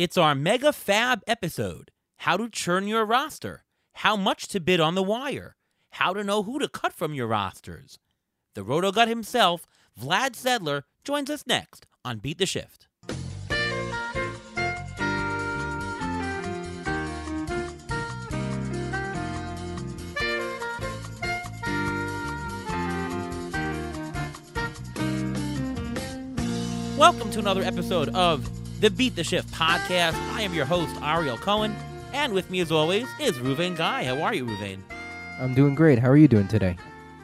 It's our mega fab episode how to churn your roster, how much to bid on the wire, how to know who to cut from your rosters. The RotoGut himself, Vlad Sedler, joins us next on Beat the Shift. Welcome to another episode of the Beat the Shift podcast. I am your host, Ariel Cohen, and with me, as always, is Reuven Guy. How are you, Reuven? I'm doing great. How are you doing today?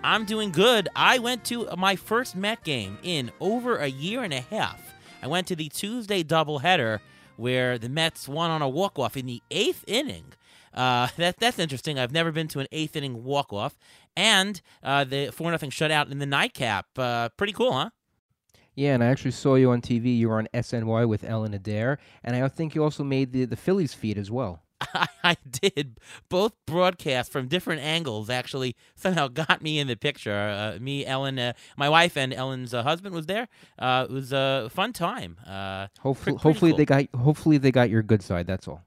I'm doing good. I went to my first Met game in over a year and a half. I went to the Tuesday doubleheader where the Mets won on a walk-off in the eighth inning. Uh, that, that's interesting. I've never been to an eighth inning walk-off. And uh, the 4 nothing shutout in the nightcap. Uh, pretty cool, huh? Yeah, and I actually saw you on TV. You were on SNY with Ellen Adair, and I think you also made the, the Phillies feed as well. I, I did. Both broadcasts from different angles actually somehow got me in the picture. Uh, me, Ellen, uh, my wife, and Ellen's uh, husband was there. Uh, it was a fun time. Uh, hopefully, hopefully cool. they got hopefully they got your good side. That's all.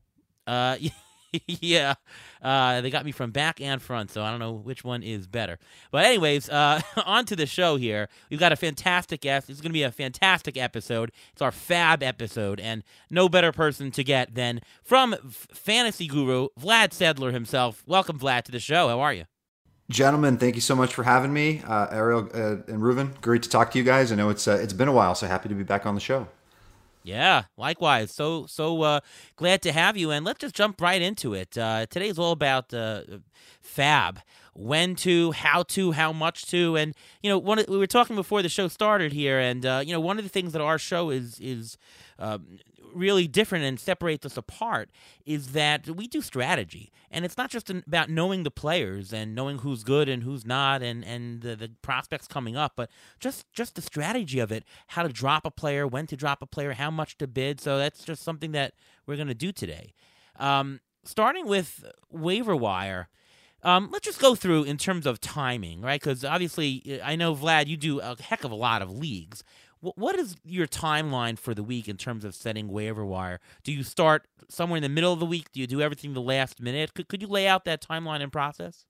Uh, yeah, uh, they got me from back and front, so I don't know which one is better. But anyways, uh, on to the show here. We've got a fantastic guest. It's going to be a fantastic episode. It's our fab episode, and no better person to get than from fantasy guru Vlad Sedler himself. Welcome, Vlad, to the show. How are you? Gentlemen, thank you so much for having me, uh, Ariel uh, and Reuven. Great to talk to you guys. I know it's uh, it's been a while, so happy to be back on the show. Yeah, likewise. So so uh, glad to have you, and let's just jump right into it. Uh, today's all about uh, fab, when to, how to, how much to, and you know, one of, we were talking before the show started here, and uh, you know, one of the things that our show is is um, really different and separates us apart is that we do strategy and it's not just about knowing the players and knowing who's good and who's not and and the, the prospects coming up but just just the strategy of it how to drop a player when to drop a player how much to bid so that's just something that we're going to do today um, starting with waiver wire um, let's just go through in terms of timing, right? Because obviously, I know Vlad, you do a heck of a lot of leagues. What is your timeline for the week in terms of setting waiver wire? Do you start somewhere in the middle of the week? Do you do everything the last minute? Could, could you lay out that timeline and process?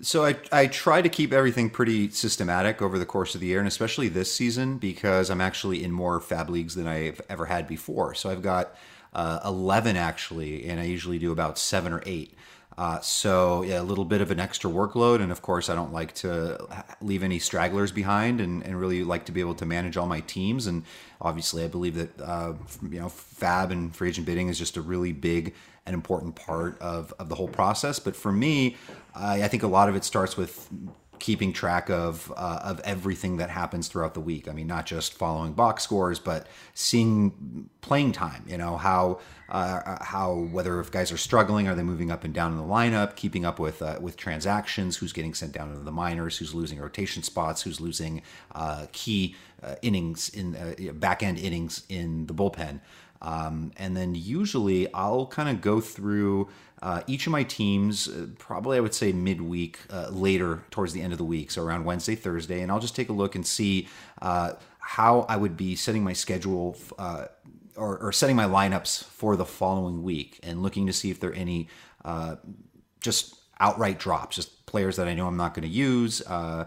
So I, I try to keep everything pretty systematic over the course of the year, and especially this season because I'm actually in more fab leagues than I've ever had before. So I've got uh, 11 actually, and I usually do about seven or eight. Uh, so yeah, a little bit of an extra workload, and of course, I don't like to leave any stragglers behind, and, and really like to be able to manage all my teams. And obviously, I believe that uh, you know Fab and free agent bidding is just a really big and important part of of the whole process. But for me, I, I think a lot of it starts with keeping track of uh, of everything that happens throughout the week. I mean, not just following box scores, but seeing playing time. You know how uh, how whether if guys are struggling, are they moving up and down in the lineup, keeping up with uh, with transactions, who's getting sent down into the minors, who's losing rotation spots, who's losing uh, key uh, innings in uh, back end innings in the bullpen. Um, and then usually I'll kind of go through uh, each of my teams, uh, probably I would say midweek, uh, later towards the end of the week, so around Wednesday, Thursday, and I'll just take a look and see uh, how I would be setting my schedule uh, or, or, setting my lineups for the following week, and looking to see if there are any just outright drops, just players that I know I'm not going to use. Uh,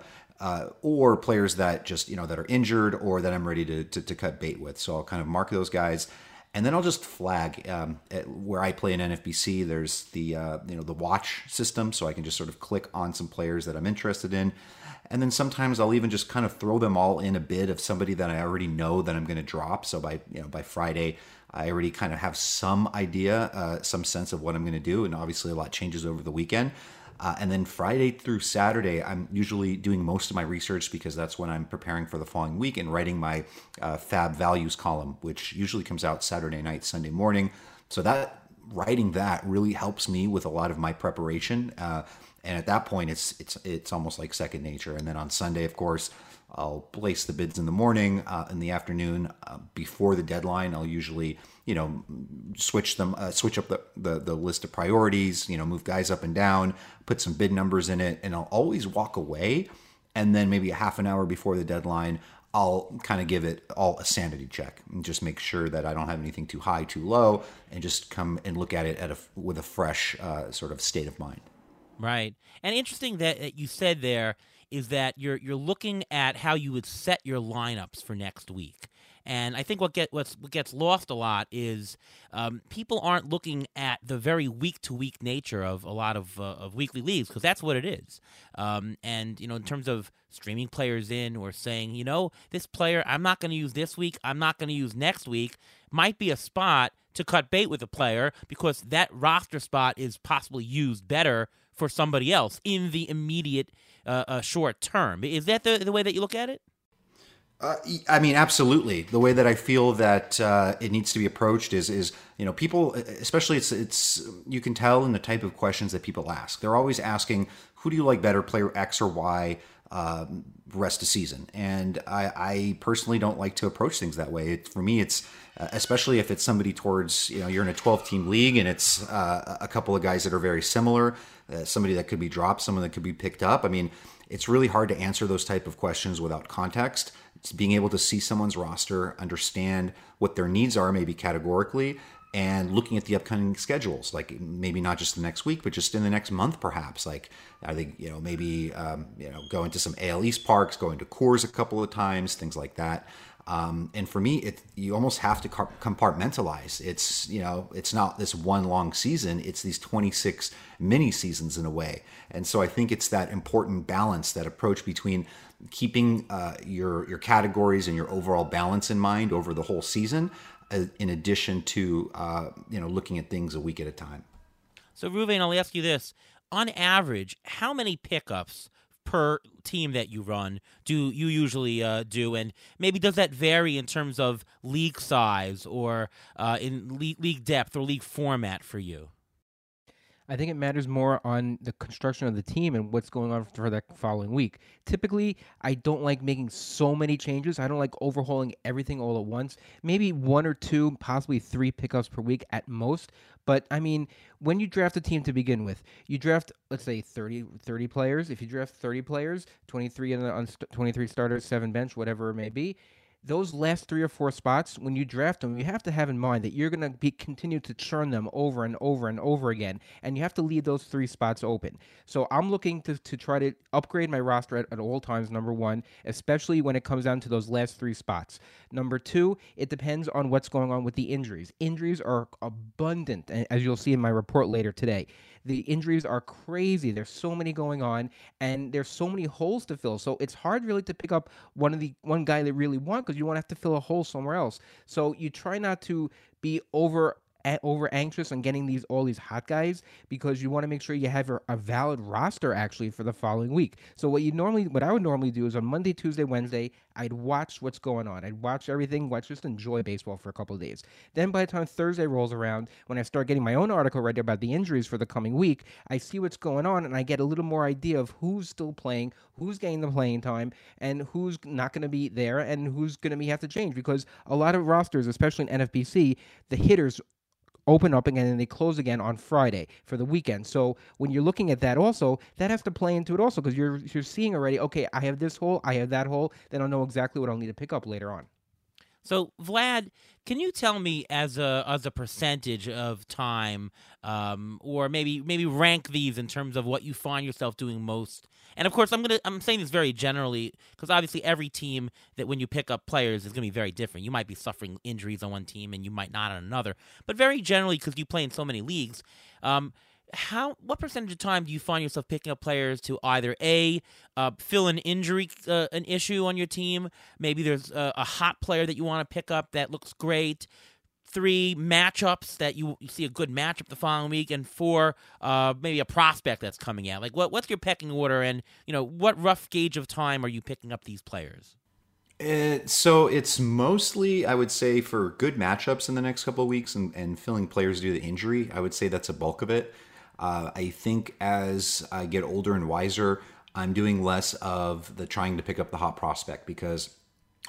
or players that just you know that are injured or that I'm ready to, to, to cut bait with. So I'll kind of mark those guys, and then I'll just flag um, where I play in NFBC. There's the uh, you know the watch system, so I can just sort of click on some players that I'm interested in, and then sometimes I'll even just kind of throw them all in a bid of somebody that I already know that I'm going to drop. So by you know by Friday, I already kind of have some idea, uh, some sense of what I'm going to do, and obviously a lot changes over the weekend. Uh, and then Friday through Saturday, I'm usually doing most of my research because that's when I'm preparing for the following week and writing my uh, Fab Values column, which usually comes out Saturday night, Sunday morning. So that writing that really helps me with a lot of my preparation. Uh, and at that point, it's it's it's almost like second nature. And then on Sunday, of course, I'll place the bids in the morning. Uh, in the afternoon, uh, before the deadline, I'll usually you know switch them, uh, switch up the, the the list of priorities. You know, move guys up and down, put some bid numbers in it, and I'll always walk away. And then maybe a half an hour before the deadline, I'll kind of give it all a sanity check and just make sure that I don't have anything too high, too low, and just come and look at it at a, with a fresh uh, sort of state of mind. Right. And interesting that you said there is that you're you're looking at how you would set your lineups for next week. And I think what get what gets lost a lot is um, people aren't looking at the very week to week nature of a lot of uh, of weekly leagues because that's what it is. Um, and you know, in terms of streaming players in or saying, you know, this player I'm not going to use this week, I'm not going to use next week, might be a spot to cut bait with a player because that roster spot is possibly used better for somebody else in the immediate uh, uh, short term. Is that the, the way that you look at it? Uh, I mean, absolutely. The way that I feel that uh, it needs to be approached is, is you know, people, especially it's, it's, you can tell in the type of questions that people ask. They're always asking, who do you like better, player X or Y, um, rest of season? And I, I, personally don't like to approach things that way. It, for me, it's uh, especially if it's somebody towards, you know, you're in a 12 team league and it's uh, a couple of guys that are very similar, uh, somebody that could be dropped, someone that could be picked up. I mean, it's really hard to answer those type of questions without context. Being able to see someone's roster, understand what their needs are, maybe categorically, and looking at the upcoming schedules, like maybe not just the next week, but just in the next month, perhaps. Like, I think you know maybe um, you know going to some AL East parks, going to Coors a couple of times, things like that. Um, and for me, it you almost have to compartmentalize. It's you know it's not this one long season; it's these 26 mini seasons in a way. And so I think it's that important balance, that approach between keeping uh, your your categories and your overall balance in mind over the whole season, uh, in addition to uh, you know looking at things a week at a time. So, Reuven, I'll ask you this: on average, how many pickups per team that you run do you usually uh, do, and maybe does that vary in terms of league size or uh, in league depth or league format for you? I think it matters more on the construction of the team and what's going on for that following week. Typically, I don't like making so many changes. I don't like overhauling everything all at once. Maybe one or two, possibly three pickups per week at most. But I mean, when you draft a team to begin with, you draft, let's say 30, 30 players. If you draft 30 players, 23 on 23 starters, seven bench, whatever it may be, those last three or four spots, when you draft them, you have to have in mind that you're going to be continue to churn them over and over and over again, and you have to leave those three spots open. So I'm looking to, to try to upgrade my roster at, at all times. Number one, especially when it comes down to those last three spots. Number two, it depends on what's going on with the injuries. Injuries are abundant, as you'll see in my report later today. The injuries are crazy. There's so many going on, and there's so many holes to fill. So it's hard really to pick up one of the one guy that really want because you want to have to fill a hole somewhere else. So you try not to be over over anxious on getting these all these hot guys because you want to make sure you have a, valid roster actually for the following week. So what you normally what I would normally do is on Monday, Tuesday, Wednesday, I'd watch what's going on. I'd watch everything, watch just enjoy baseball for a couple of days. Then by the time Thursday rolls around, when I start getting my own article ready about the injuries for the coming week, I see what's going on and I get a little more idea of who's still playing, who's getting the playing time, and who's not going to be there and who's going to be have to change because a lot of rosters, especially in NFBC, the hitters open up again and they close again on Friday for the weekend. So when you're looking at that also, that has to play into it also because you're you're seeing already, okay, I have this hole, I have that hole, then I'll know exactly what I'll need to pick up later on. So Vlad, can you tell me as a as a percentage of time, um, or maybe maybe rank these in terms of what you find yourself doing most? And of course, I'm gonna I'm saying this very generally because obviously every team that when you pick up players is gonna be very different. You might be suffering injuries on one team and you might not on another, but very generally because you play in so many leagues. Um, how what percentage of time do you find yourself picking up players to either a uh, fill an injury uh, an issue on your team maybe there's a, a hot player that you want to pick up that looks great three matchups that you, you see a good matchup the following week and four uh, maybe a prospect that's coming out like what what's your pecking order and you know what rough gauge of time are you picking up these players it, uh, so it's mostly, I would say, for good matchups in the next couple of weeks and, and filling players due to injury. I would say that's a bulk of it. Uh, I think as I get older and wiser, I'm doing less of the trying to pick up the hot prospect because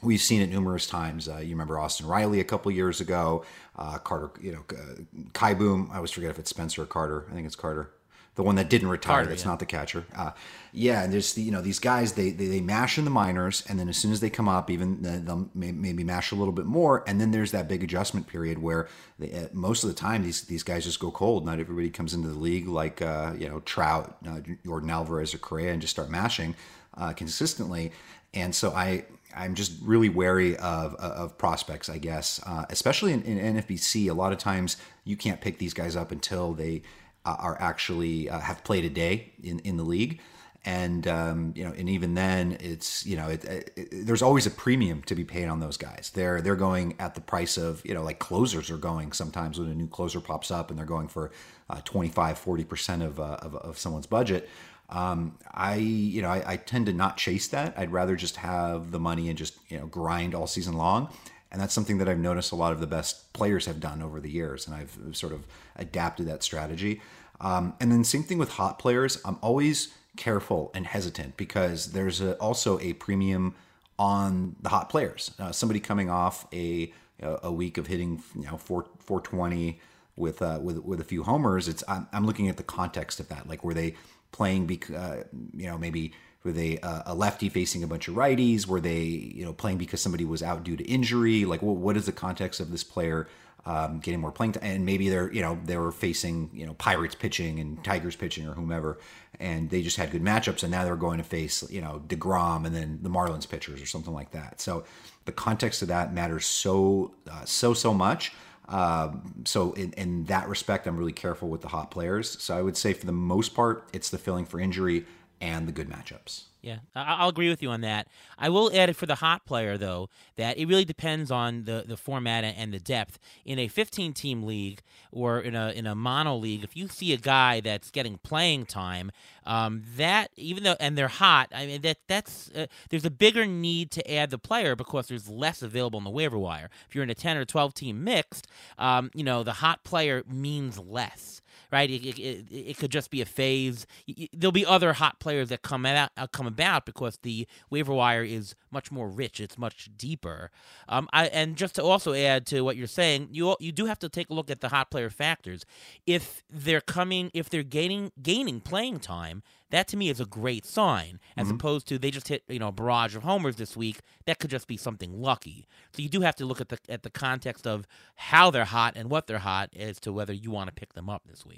we've seen it numerous times. Uh, you remember Austin Riley a couple years ago, uh, Carter, you know, uh, Boom. I always forget if it's Spencer or Carter. I think it's Carter. the one that didn't retire. Carter, that's yeah. not the catcher. Uh, yeah, and there's the, you know these guys they, they they mash in the minors, and then as soon as they come up, even they'll may, maybe mash a little bit more, and then there's that big adjustment period where they, uh, most of the time these these guys just go cold. Not everybody comes into the league like uh, you know Trout, uh, Yordan Alvarez, or Correa, and just start mashing uh, consistently. And so I I'm just really wary of of prospects, I guess, uh, especially in, in NFBC. A lot of times you can't pick these guys up until they uh, are actually uh, have played a day in in the league. And um, you know, and even then, it's you know, it, it, there's always a premium to be paid on those guys. They're they're going at the price of you know, like closers are going sometimes when a new closer pops up, and they're going for uh, 25, 40 percent of, uh, of of someone's budget. Um, I, you know, I, I tend to not chase that. I'd rather just have the money and just, you know, grind all season long. And that's something that I've noticed a lot of the best players have done over the years. And I've sort of adapted that strategy. Um, and then same thing with hot players. I'm always careful and hesitant because there's a, also a premium on the hot players. Uh, somebody coming off a a week of hitting you know 4 420 with uh, with with a few homers. It's I'm, I'm looking at the context of that. Like were they playing because uh, you know maybe were they uh, a lefty facing a bunch of righties? Were they you know playing because somebody was out due to injury? Like what what is the context of this player? Um, getting more playing time, and maybe they're you know they were facing you know Pirates pitching and Tigers pitching or whomever, and they just had good matchups, and now they're going to face you know Degrom and then the Marlins pitchers or something like that. So the context of that matters so uh, so so much. Um, so in, in that respect, I'm really careful with the hot players. So I would say for the most part, it's the filling for injury and the good matchups. Yeah, I'll agree with you on that. I will add it for the hot player though that it really depends on the, the format and- and the depth. In a 15 team league or in a in a mono league, if you see a guy that's getting playing time, um, that even though and they're hot, I mean that that's uh, there's a bigger need to add the player because there's less available on the waiver wire. If you're in a 10 or 12 team mixed, um, you know the hot player means less right? It, it, it, it could just be a phase. There'll be other hot players that come out uh, come about because the waiver wire is much more rich. It's much deeper. Um, I, and just to also add to what you're saying, you you do have to take a look at the hot player factors. If they're coming, if they're gaining gaining playing time, that to me is a great sign, as opposed to they just hit you know a barrage of homers this week. That could just be something lucky. So you do have to look at the at the context of how they're hot and what they're hot as to whether you want to pick them up this week.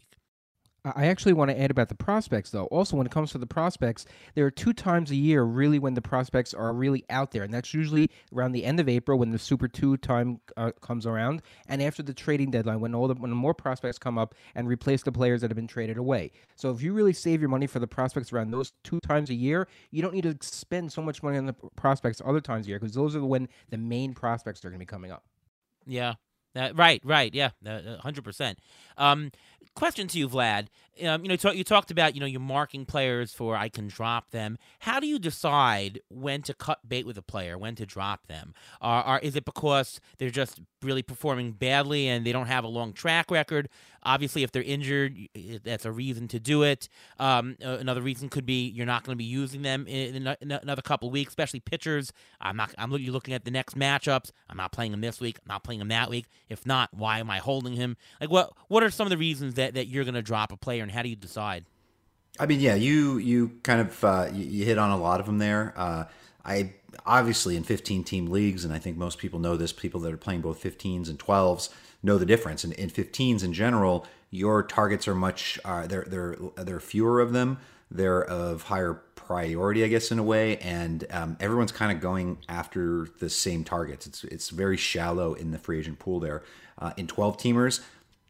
I actually want to add about the prospects, though. Also, when it comes to the prospects, there are two times a year really when the prospects are really out there, and that's usually around the end of April when the Super Two time uh, comes around, and after the trading deadline when all the when more prospects come up and replace the players that have been traded away. So, if you really save your money for the prospects around those two times a year, you don't need to spend so much money on the prospects other times a year because those are when the main prospects are going to be coming up. Yeah. Uh, right, right, yeah, hundred percent. Um, question to you, Vlad. Um, you know, you talked about you know you're marking players for I can drop them. How do you decide when to cut bait with a player, when to drop them? Are, are is it because they're just really performing badly and they don't have a long track record? Obviously, if they're injured, that's a reason to do it. Um, another reason could be you're not going to be using them in, in, another couple weeks, especially pitchers. I'm not. I'm looking looking at the next matchups. I'm not playing him this week. I'm not playing him that week. If not, why am I holding him? Like, what what are some of the reasons that, that you're going to drop a player, and how do you decide? I mean, yeah, you you kind of uh, you, you hit on a lot of them there. Uh, I obviously in 15 team leagues, and I think most people know this. People that are playing both 15s and 12s know the difference. And in 15s in general, your targets are much uh, there there there are fewer of them. They're of higher priority, I guess, in a way, and um, everyone's kind of going after the same targets. It's it's very shallow in the free agent pool there. Uh, in 12 teamers,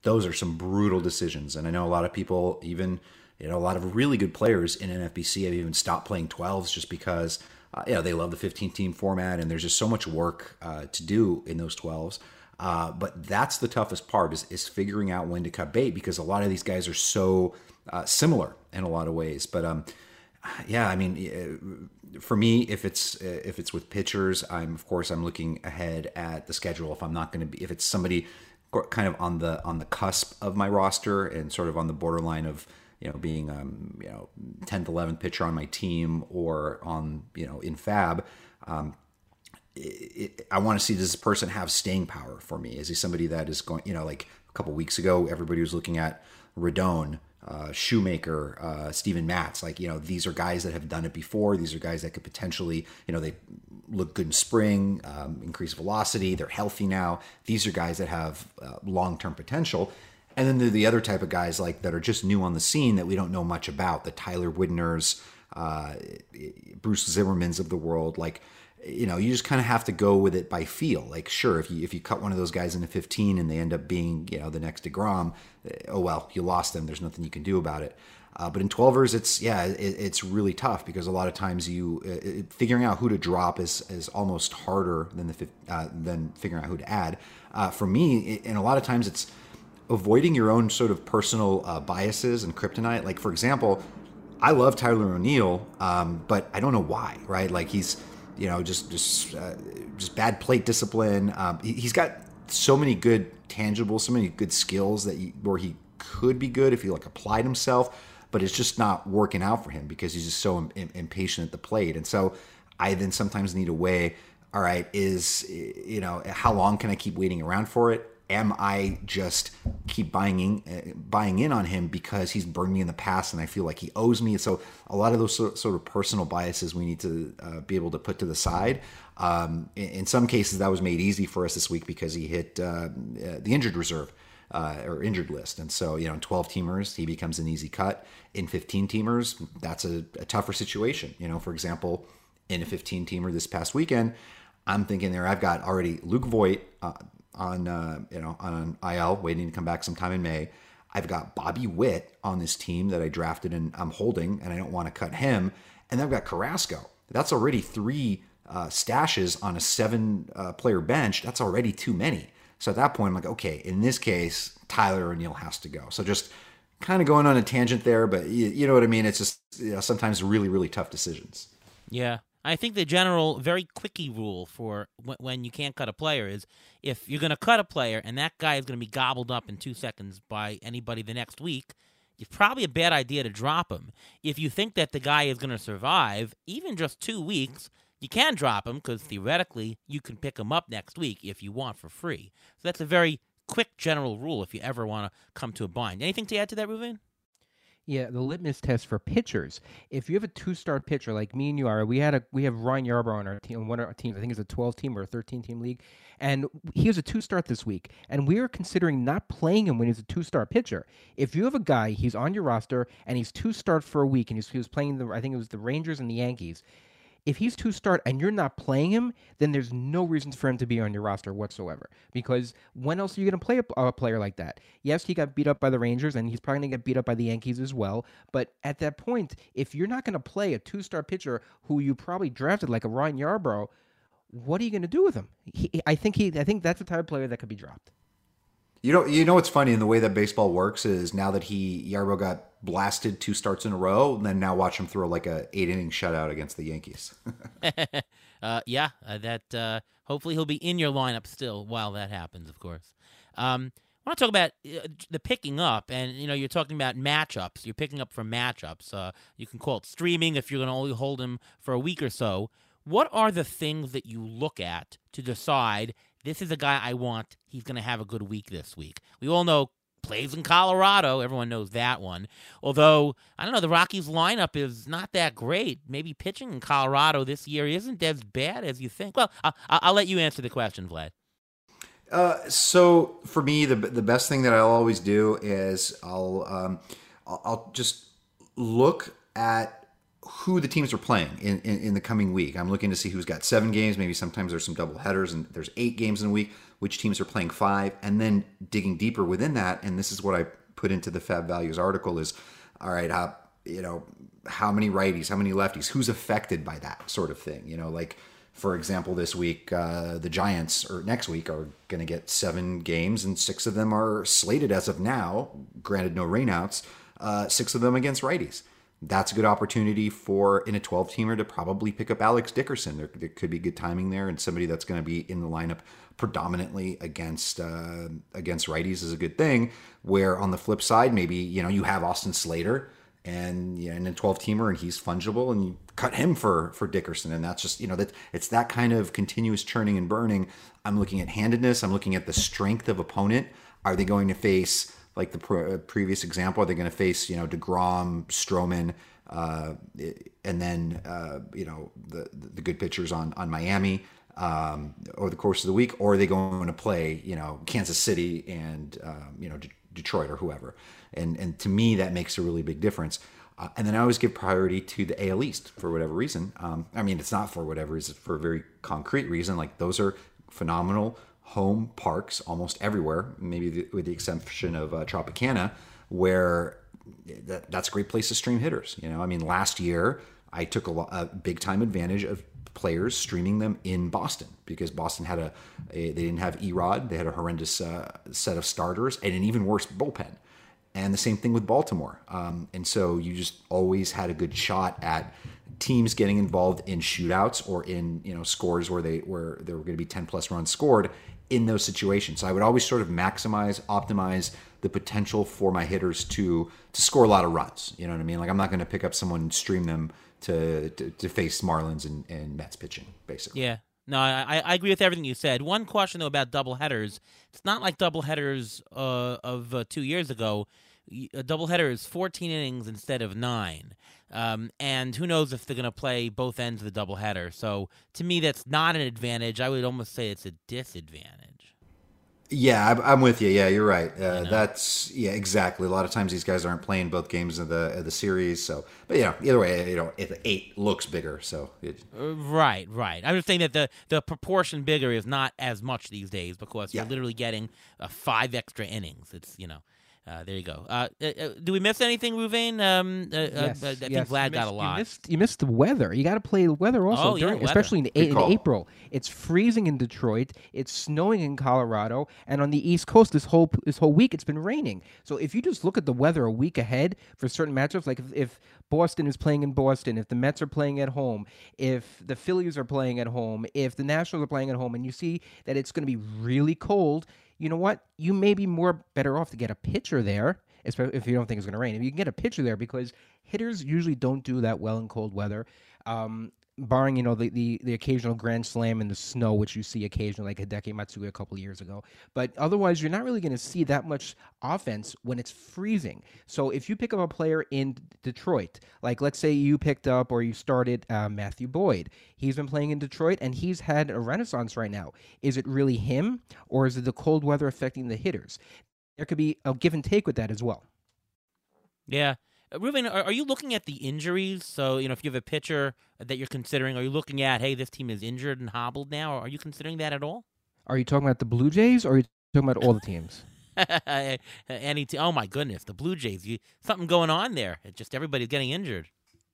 those are some brutal decisions, and I know a lot of people even you know, a lot of really good players in NFBC have even stopped playing 12s just because, uh, you know, they love the 15 team format and there's just so much work uh, to do in those 12s. Uh, but that's the toughest part is, is figuring out when to cut bait because a lot of these guys are so uh, similar in a lot of ways. But um, yeah, I mean, uh, for me, if it's uh, if it's with pitchers, I'm of course I'm looking ahead at the schedule. If I'm not going to be, if it's somebody kind of on the on the cusp of my roster and sort of on the borderline of you know being um you know 10th 11th pitcher on my team or on you know in fab um it, it, I want to see does this person have staying power for me? Is he somebody that is going, you know, like a couple weeks ago, everybody was looking at Rodón uh, Shoemaker, uh, Steven Matz. Like, you know, these are guys that have done it before. These are guys that could potentially, you know, they look good in spring, um, increase velocity. They're healthy now. These are guys that have uh, long term potential. And then the other type of guys like that are just new on the scene that we don't know much about. The Tyler Wideners, uh, Bruce Zimmermans of the world. Like, you know, you just kind of have to go with it by feel. Like, sure, if you if you cut one of those guys into 15 and they end up being, you know, the next Degrom, eh, oh well, you lost them. There's nothing you can do about it. Uh, but in 12ers, it's yeah, it, it's really tough because a lot of times you uh, figuring out who to drop is is almost harder than the uh, than figuring out who to add. Uh, for me, and a lot of times it's avoiding your own sort of personal uh, biases and kryptonite. Like for example, I love Tyler O'Neill, um, but I don't know why. Right? Like he's you know, just just uh, just bad plate discipline. Um, he, has got so many good tangibles, so many good skills that he, where he could be good if he like applied himself, but it's just not working out for him because he's just so Im- impatient at the plate. And so I then sometimes need a way. All right, is you know how long can I keep waiting around for it? Am I just keep buying in, uh, buying in on him because he's burned me in the past and I feel like he owes me? So a lot of those sort, of personal biases we need to uh, be able to put to the side. Um, in, some cases, that was made easy for us this week because he hit uh, uh the injured reserve. Uh, or injured list. And so, you know, in 12 teamers, he becomes an easy cut. In 15 teamers, that's a, a tougher situation. You know, for example, in a 15 teamer this past weekend, I'm thinking there, I've got already Luke Voit, uh, on uh, you know on IL, waiting to come back sometime in May. I've got Bobby Witt on this team that I drafted and I'm holding, and I don't want to cut him. And I've got Carrasco. That's already three uh, stashes on a seven uh, player bench. That's already too many. So at that point, I'm like, okay, in this case, Tyler O'Neill has to go. So just kind of going on a tangent there, but you, you know what I mean? It's just you know, sometimes really, really tough decisions. Yeah. I think the general, very quickie rule for when you can't cut a player is if you're going to cut a player and that guy is going to be gobbled up in two seconds by anybody the next week, it's probably a bad idea to drop him. If you think that the guy is going to survive, even just two weeks, you can drop him because theoretically you can pick him up next week if you want for free. So that's a very quick general rule if you ever want to come to a bind. Anything to add to that, Reuven? Yeah, the litmus test for pitchers. If you have a two-start pitcher like me and you are, we had a we have Ryan Yarbrough on our team, on one of our teams. I think it's a 12 team or a 13 team league, and he was a two-start this week. And we are considering not playing him when he's a two-start pitcher. If you have a guy, he's on your roster and he's two-start for a week, and he was playing the I think it was the Rangers and the Yankees if he's two start and you're not playing him, then there's no reasons for him to be on your roster whatsoever. Because when else are you going to play a, a, player like that? Yes, he got beat up by the Rangers and he's probably going to get beat up by the Yankees as well. But at that point, if you're not going to play a two start pitcher who you probably drafted like a Ryan Yarbrough, what are you going to do with him? He, I think he, I think that's the type of player that could be dropped. You know, you know what's funny in the way that baseball works is now that he Yarbo got blasted two starts in a row, and then now watch him throw like a eight inning shutout against the Yankees. uh, yeah, uh, that uh, hopefully he'll be in your lineup still while that happens. Of course. Um, I want to talk about uh, the picking up, and you know, you're talking about matchups. You're picking up from matchups. Uh, you can call it streaming if you're going to only hold him for a week or so. What are the things that you look at to decide this is a guy I want. He's going to have a good week this week. We all know plays in Colorado. Everyone knows that one. Although, I don't know, the Rockies lineup is not that great. Maybe pitching in Colorado this year isn't as bad as you think. Well, I'll, I'll let you answer the question, Vlad. Uh, so for me, the the best thing that I'll always do is I'll um, I'll, I'll just look at who the teams are playing in, in, in, the coming week. I'm looking to see who's got seven games. Maybe sometimes there's some double headers and there's eight games in a week, which teams are playing five. And then digging deeper within that, and this is what I put into the Fab Values article is, all right, how, you know, how many righties, how many lefties, who's affected by that sort of thing? You know, like, for example, this week, uh, the Giants, or next week, are going to get seven games, and six of them are slated as of now, granted no rainouts, uh, six of them against righties that's a good opportunity for in a 12 teamer to probably pick up Alex Dickerson. There, there, could be good timing there, and somebody that's going to be in the lineup predominantly against uh, against righties is a good thing. Where on the flip side, maybe you know you have Austin Slater and know, in a 12 teamer and he's fungible and you cut him for for Dickerson and that's just you know that it's that kind of continuous churning and burning. I'm looking at handedness. I'm looking at the strength of opponent. Are they going to face like the uh, previous example? Are they going to face you know Degrom, Stroman, uh, and then uh, you know the the good pitchers on on Miami um, over the course of the week, or are they going to play you know Kansas City and um, you know D- Detroit or whoever? And and to me that makes a really big difference. Uh, and then I always give priority to the AL East for whatever reason. Um, I mean, it's not for whatever reason, for a very concrete reason. Like those are phenomenal home parks almost everywhere, maybe the, with the exception of uh, Tropicana, where that, that's a great place to stream hitters. You know, I mean, last year I took a, a big time advantage of players streaming them in Boston because Boston had a, a they didn't have E-Rod, they had a horrendous uh, set of starters and an even worse bullpen and the same thing with Baltimore. Um, and so you just always had a good shot at teams getting involved in shootouts or in you know scores where they where there were going to be 10 plus runs scored in those situations. So I would always sort of maximize, optimize the potential for my hitters to to score a lot of runs. You know what I mean? Like I'm not going to pick up someone stream them to to, to face Marlins and, and Mets pitching, basically. Yeah. No, I, I agree with everything you said. One question though about double headers. It's not like double headers uh, of uh, two years ago. A double header is 14 innings instead of nine, um, and who knows if they're going to play both ends of the double header. So to me, that's not an advantage. I would almost say it's a disadvantage. Yeah, I'm with you. Yeah, you're right. Uh, that's yeah, exactly. A lot of times these guys aren't playing both games of the of the series. So, but you know, either way, you know, if eight looks bigger, so it, uh, right, right. I'm just saying that the the proportion bigger is not as much these days because yeah. you're literally getting uh, five extra innings. It's you know. Uh, there you go. Uh, uh, uh do we miss anything, Reuven? Um, yes, I think yes. Vlad missed, got a lot. You missed, you missed the weather. You got to play the weather also, oh, during, yeah, especially in, in, April. It's freezing in Detroit. It's snowing in Colorado, and on the East Coast this whole this whole week it's been raining. So if you just look at the weather a week ahead for certain matchups, like if, if Boston is playing in Boston, if the Mets are playing at home, if the Phillies are playing at home, if the Nationals are playing at home, and you see that it's going to be really cold, you know what? You may be more better off to get a pitcher there especially if you don't think it's going to rain. If you can get a pitcher there, because hitters usually don't do that well in cold weather. Um, barring you know the, the, the occasional grand slam in the snow, which you see occasionally, like Hideki Matsui a couple years ago. But otherwise, you're not really going to see that much offense when it's freezing. So if you pick up a player in Detroit, like let's say you picked up or you started uh, Matthew Boyd, he's been playing in Detroit and he's had a renaissance right now. Is it really him, or is it the cold weather affecting the hitters? there could be a give and take with that as well. Yeah. Ruben, are, are, you looking at the injuries? So, you know, if you have a pitcher that you're considering, are you looking at, hey, this team is injured and hobbled now? Are you considering that at all? Are you talking about the Blue Jays or are you talking about all the teams? Any te- oh my goodness, the Blue Jays. You, something going on there. It's just everybody's getting injured.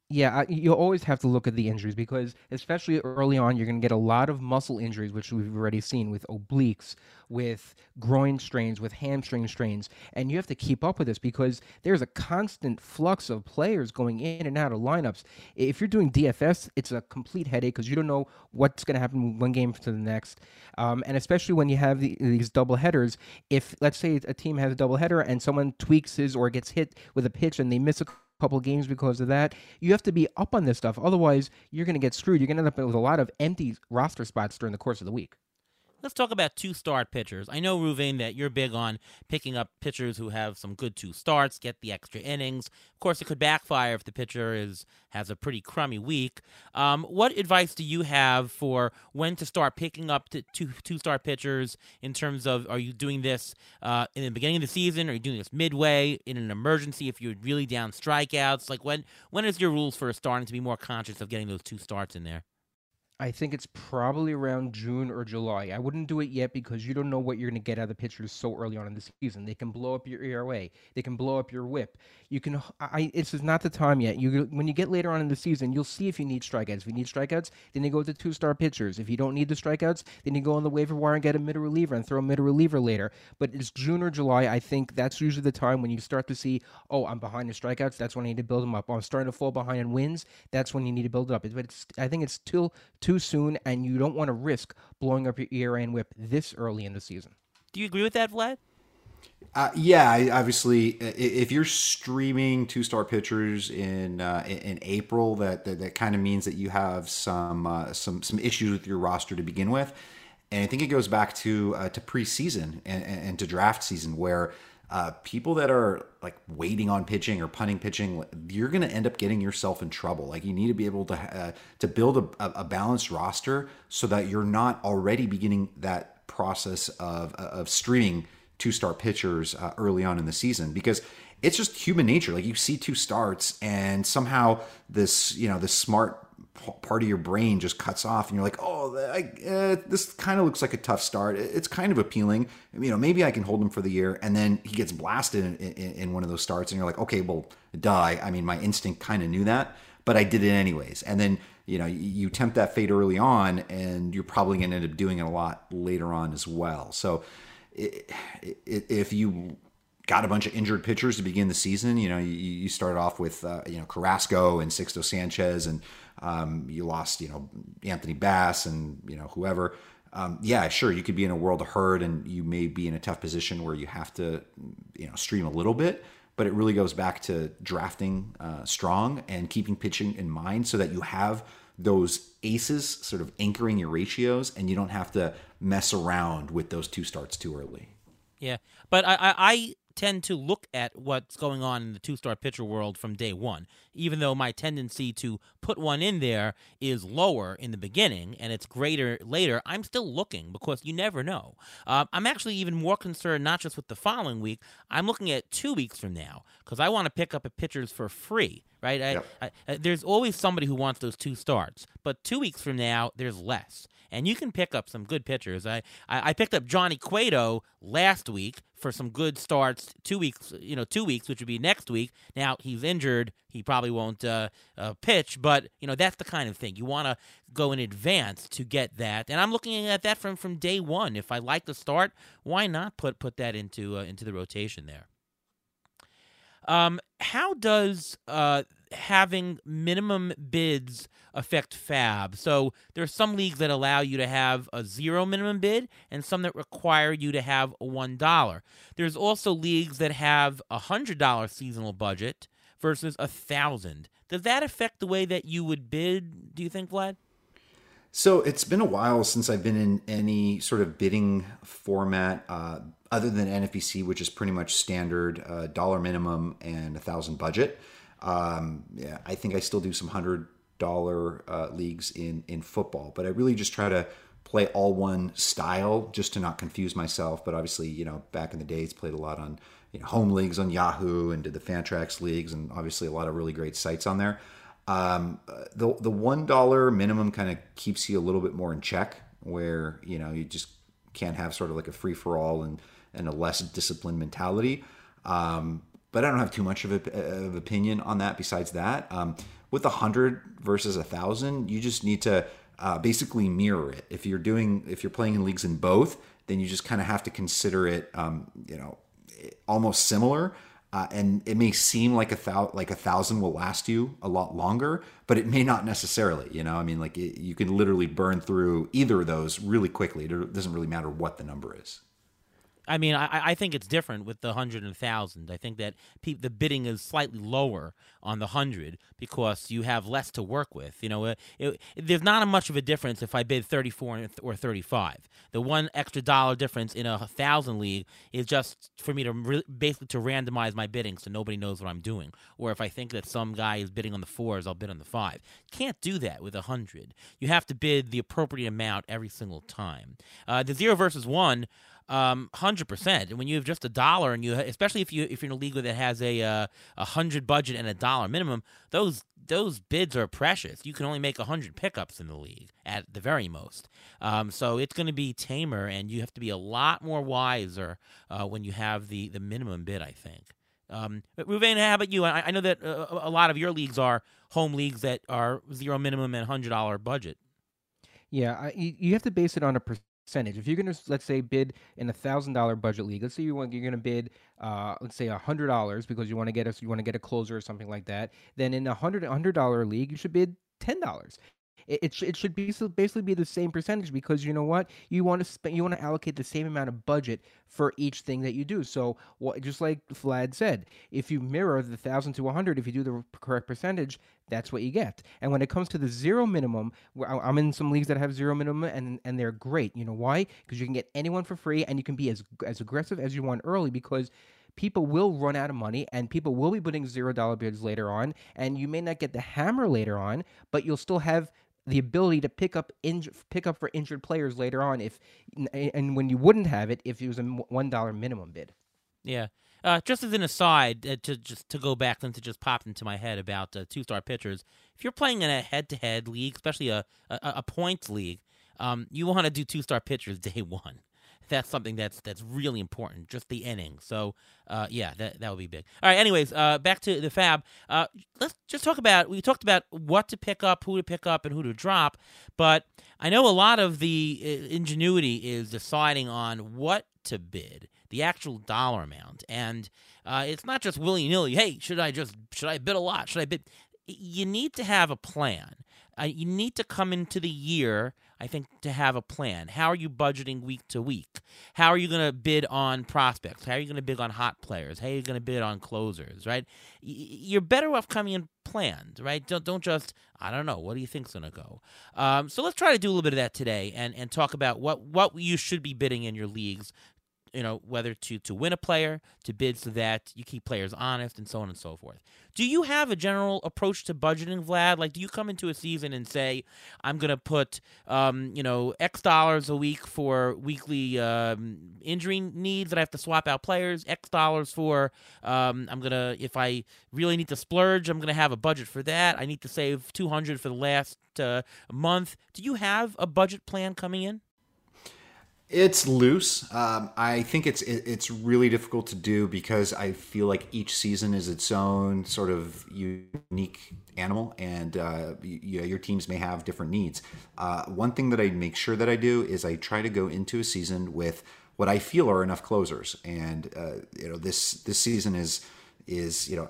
Yeah, you always have to look at the injuries because, especially early on, you're going to get a lot of muscle injuries, which we've already seen with obliques, with groin strains, with hamstring strains. And you have to keep up with this because there's a constant flux of players going in and out of lineups. If you're doing DFS, it's a complete headache because you don't know what's going to happen one game to the next. Um, and especially when you have the, these double headers, if let's say a team has a double header and someone tweaks his or gets hit with a pitch and they miss a couple games because of that. You have to be up on this stuff. Otherwise, you're going to get screwed. You're going to end up with a lot of empty roster spots during the course of the week. Let's talk about two start pitchers. I know, Reuven, that you're big on picking up pitchers who have some good two starts, get the extra innings. Of course, it could backfire if the pitcher is has a pretty crummy week. Um, what advice do you have for when to start picking up two two start pitchers in terms of are you doing this uh, in the beginning of the season? Are you doing this midway in an emergency if you're really down strikeouts? Like when when is your rules for starting to be more conscious of getting those two starts in there? I think it's probably around June or July. I wouldn't do it yet because you don't know what you're going to get out of the pitchers so early on in the season. They can blow up your ERA. They can blow up your WHIP. You can. I. This is not the time yet. You when you get later on in the season, you'll see if you need strikeouts. If you need strikeouts, then you go with the two start pitchers. If you don't need the strikeouts, then you go on the waiver wire and get a middle reliever and throw a middle reliever later. But it's June or July. I think that's usually the time when you start to see, oh, I'm behind in strikeouts. That's when I need to build them up. Oh, I'm starting to fall behind in wins. That's when you need to build it up. But it's. I think it's still too soon and you don't want to risk blowing up your ERA and WHIP this early in the season. Do you agree with that, Vlad? Uh, yeah, obviously, if you're streaming two start pitchers in, uh, in April, that that, that kind of means that you have some uh, some some issues with your roster to begin with, and I think it goes back to uh, to preseason and, and, to draft season where uh, people that are like waiting on pitching or punting pitching, you're going to end up getting yourself in trouble. Like you need to be able to uh, to build a, a balanced roster so that you're not already beginning that process of of streaming two start pitchers uh, early on in the season because it's just human nature. Like you see two starts and somehow this you know this smart part of your brain just cuts off and you're like oh I, uh, this kind of looks like a tough start. It's kind of appealing. You know maybe i can hold him for the year and then he gets blasted in, in, in one of those starts and you're like okay well die i mean my instinct kind of knew that but i did it anyways. And then you know you tempt that fate early on and you're probably going to end up doing it a lot later on as well. So if you got a bunch of injured pitchers to begin the season. You know, you, you started off with uh, you know Carrasco and Sixto Sanchez, and um, you lost you know Anthony Bass and you know whoever. Um, yeah, sure, you could be in a world of hurt, and you may be in a tough position where you have to you know stream a little bit. But it really goes back to drafting uh, strong and keeping pitching in mind, so that you have those aces sort of anchoring your ratios, and you don't have to mess around with those two starts too early. Yeah, but I, I, tend to look at what's going on in the two start pitcher world from day one, even though my tendency to put one in there is lower in the beginning and it's greater later. I'm still looking because you never know. Uh, I'm actually even more concerned not just with the following week, I'm looking at two weeks from now because I want to pick up a pitchers for free. Right, I, yep. I, I, there's always somebody who wants those two starts, but two weeks from now, there's less and you can pick up some good pitchers. I, I, I picked up Johnny Cueto last week for some good starts. Two weeks, you know, two weeks, which would be next week. Now he's injured; he probably won't uh, uh, pitch. But you know, that's the kind of thing you want to go in advance to get that. And I'm looking at that from from day one. If I like the start, why not put put that into uh, into the rotation there? Um, how does uh, having minimum bids affect fab. So there's some leagues that allow you to have a zero minimum bid, and some that require you to have a one dollar. There's also leagues that have a hundred dollar seasonal budget versus a thousand. Does that affect the way that you would bid? Do you think, Vlad? So it's been a while since I've been in any sort of bidding format. Uh, other than NFBC, which is pretty much standard uh, dollar minimum and a thousand budget. Um, yeah, I think I still do some hundred dollar uh, leagues in in football, but I really just try to play all one style just to not confuse myself. But obviously, you know, back in the days, played a lot on you know home leagues on Yahoo and did the Fantrax leagues, and obviously a lot of really great sites on there. Um, the the one dollar minimum kind of keeps you a little bit more in check, where you know you just can't have sort of like a free for all and and a less disciplined mentality. Um, but I don't have too much of, a, of opinion on that. Besides that, um, with a hundred versus a thousand, you just need to uh, basically mirror it. If you're doing, if you're playing in leagues in both, then you just kind of have to consider it, um, you know, almost similar. Uh, and it may seem like a thou- like a thousand will last you a lot longer, but it may not necessarily. You know, I mean, like it, you can literally burn through either of those really quickly. It doesn't really matter what the number is. I mean, I, I think it's different with the hundred and thousand. I think that pe- the bidding is slightly lower on the hundred because you have less to work with. You know, it, it, there's not much of a difference if I bid thirty four or thirty five. The one extra dollar difference in a thousand league is just for me to re- basically to randomize my bidding so nobody knows what I'm doing. Or if I think that some guy is bidding on the fours, I'll bid on the five. Can't do that with a hundred. You have to bid the appropriate amount every single time. Uh, the zero versus one um, hundred percent. And when you have just a dollar, and you, especially if you if you're in a league that has a uh, a hundred budget and a dollar minimum, those those bids are precious. You can only make a hundred pickups in the league at the very most. Um, so it's going to be tamer, and you have to be a lot more wiser uh, when you have the the minimum bid. I think. Um, Reuven, how about you? I, I know that uh, a lot of your leagues are home leagues that are zero minimum and hundred dollar budget. Yeah, I, you have to base it on a percentage. If you're going to let's say bid in a thousand dollar budget league, let's say you want you're going to bid, uh, let's say a hundred dollars because you want to get us you want to get a closer or something like that. Then in a hundred hundred dollar league, you should bid ten dollars. It, it, it should be so basically be the same percentage because you know what you want to spend you want to allocate the same amount of budget for each thing that you do. So what just like Vlad said, if you mirror the thousand to 100, if you do the correct percentage, that's what you get. And when it comes to the zero minimum, I'm in some leagues that have zero minimum, and and they're great. You know why? Because you can get anyone for free, and you can be as as aggressive as you want early because people will run out of money and people will be putting zero dollar bids later on and you may not get the hammer later on but you'll still have the ability to pick up inj- pick up for injured players later on if and when you wouldn't have it if it was a one dollar minimum bid yeah uh, just as an aside, uh, to just to go back since it just popped into my head about uh, two start pitchers. If you're playing in a head to head league, especially a a, a points league, um, you want to do two start pitchers day one. That's something that's that's really important. Just the inning. So uh, yeah, that that would be big. All right. Anyways, uh, back to the Fab. Uh, let's just talk about. We talked about what to pick up, who to pick up, and who to drop. But I know a lot of the uh, ingenuity is deciding on what to bid the actual dollar amount. And uh, it's not just willy nilly. Hey, should I just should I bid a lot? Should I bid? You need to have a plan. Uh, you need to come into the year, I think, to have a plan. How are you budgeting week to week? How are you going to bid on prospects? How are you going to bid on hot players? How are you going to bid on closers? Right? You're better off coming in planned, right? Don't don't just I don't know. What do you think's going to go? Um, so let's try to do a little bit of that today and and talk about what what you should be bidding in your leagues you know whether to to win a player to bid so that you keep players honest and so on and so forth. Do you have a general approach to budgeting vlad? Like do you come into a season and say i'm going to put um, you know x dollars a week for weekly um, injury needs that i have to swap out players x dollars for um, i'm going to if i really need to splurge i'm going to have a budget for that. I need to save 200 for the last uh, month. Do you have a budget plan coming in it's loose. Um, I think it's it, it's really difficult to do because I feel like each season is its own sort of unique animal, and uh, you, your teams may have different needs. Uh, one thing that I make sure that I do is I try to go into a season with what I feel are enough closers, and uh, you know this this season is is you know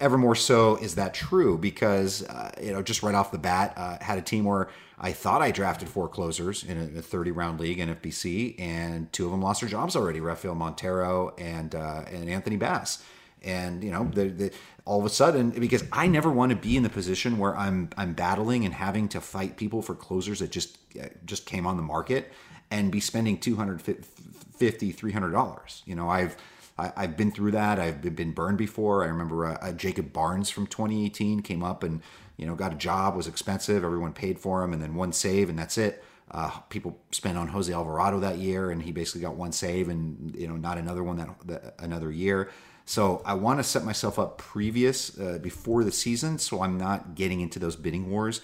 ever, more so is that true because uh, you know just right off the bat uh, had a team where I thought I drafted four closers in a, 30 round league in FBC, and two of them lost their jobs already Rafael Montero and uh, and Anthony Bass. And you know, the, the, all of a sudden, because I never want to be in the position where I'm I'm battling and having to fight people for closers that just just came on the market and be spending 250 300 dollars. You know, I've I, have been through that. I've been burned before. I remember uh, uh, Jacob Barnes from 2018 came up and you know got a job, was expensive. Everyone paid for him, and then one save, and that's it. Uh, people spent on Jose Alvarado that year, and he basically got one save, and you know not another one that, that another year. So I want to set myself up previous uh, before the season, so I'm not getting into those bidding wars.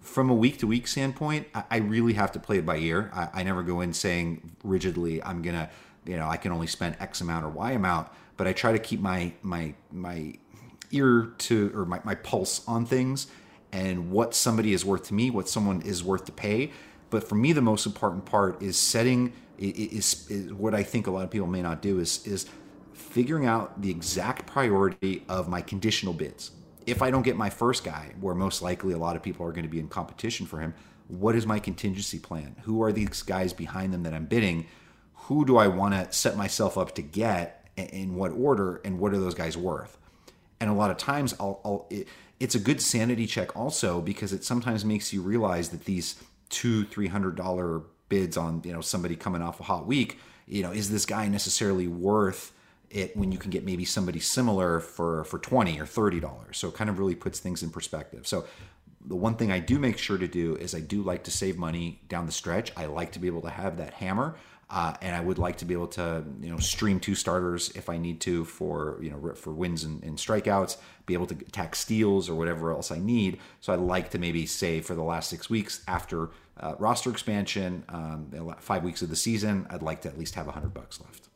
From a week to week standpoint, I, I really have to play it by ear. I, I never go in saying rigidly I'm gonna you know I can only spend X amount or Y amount, but I try to keep my my my ear to or my, my pulse on things and what somebody is worth to me, what someone is worth to pay. But for me, the most important part is setting is, is what I think a lot of people may not do is is figuring out the exact priority of my conditional bids. If I don't get my first guy, where most likely a lot of people are going to be in competition for him, what is my contingency plan? Who are these guys behind them that I'm bidding? Who do I want to set myself up to get in what order and what are those guys worth? And a lot of times I'll, I'll it, it's a good sanity check also because it sometimes makes you realize that these two, three hundred dollar bids on, you know, somebody coming off a hot week, you know, is this guy necessarily worth it when you can get maybe somebody similar for for 20 or 30 dollars so it kind of really puts things in perspective so the one thing I do make sure to do is I do like to save money down the stretch. I like to be able to have that hammer. Uh, and I would like to be able to, you know, stream two starters if I need to for, you know, for wins and, and strikeouts, be able to attack steals or whatever else I need. So I'd like to maybe say for the last six weeks after uh, roster expansion, um, five weeks of the season, I'd like to at least have a hundred bucks left.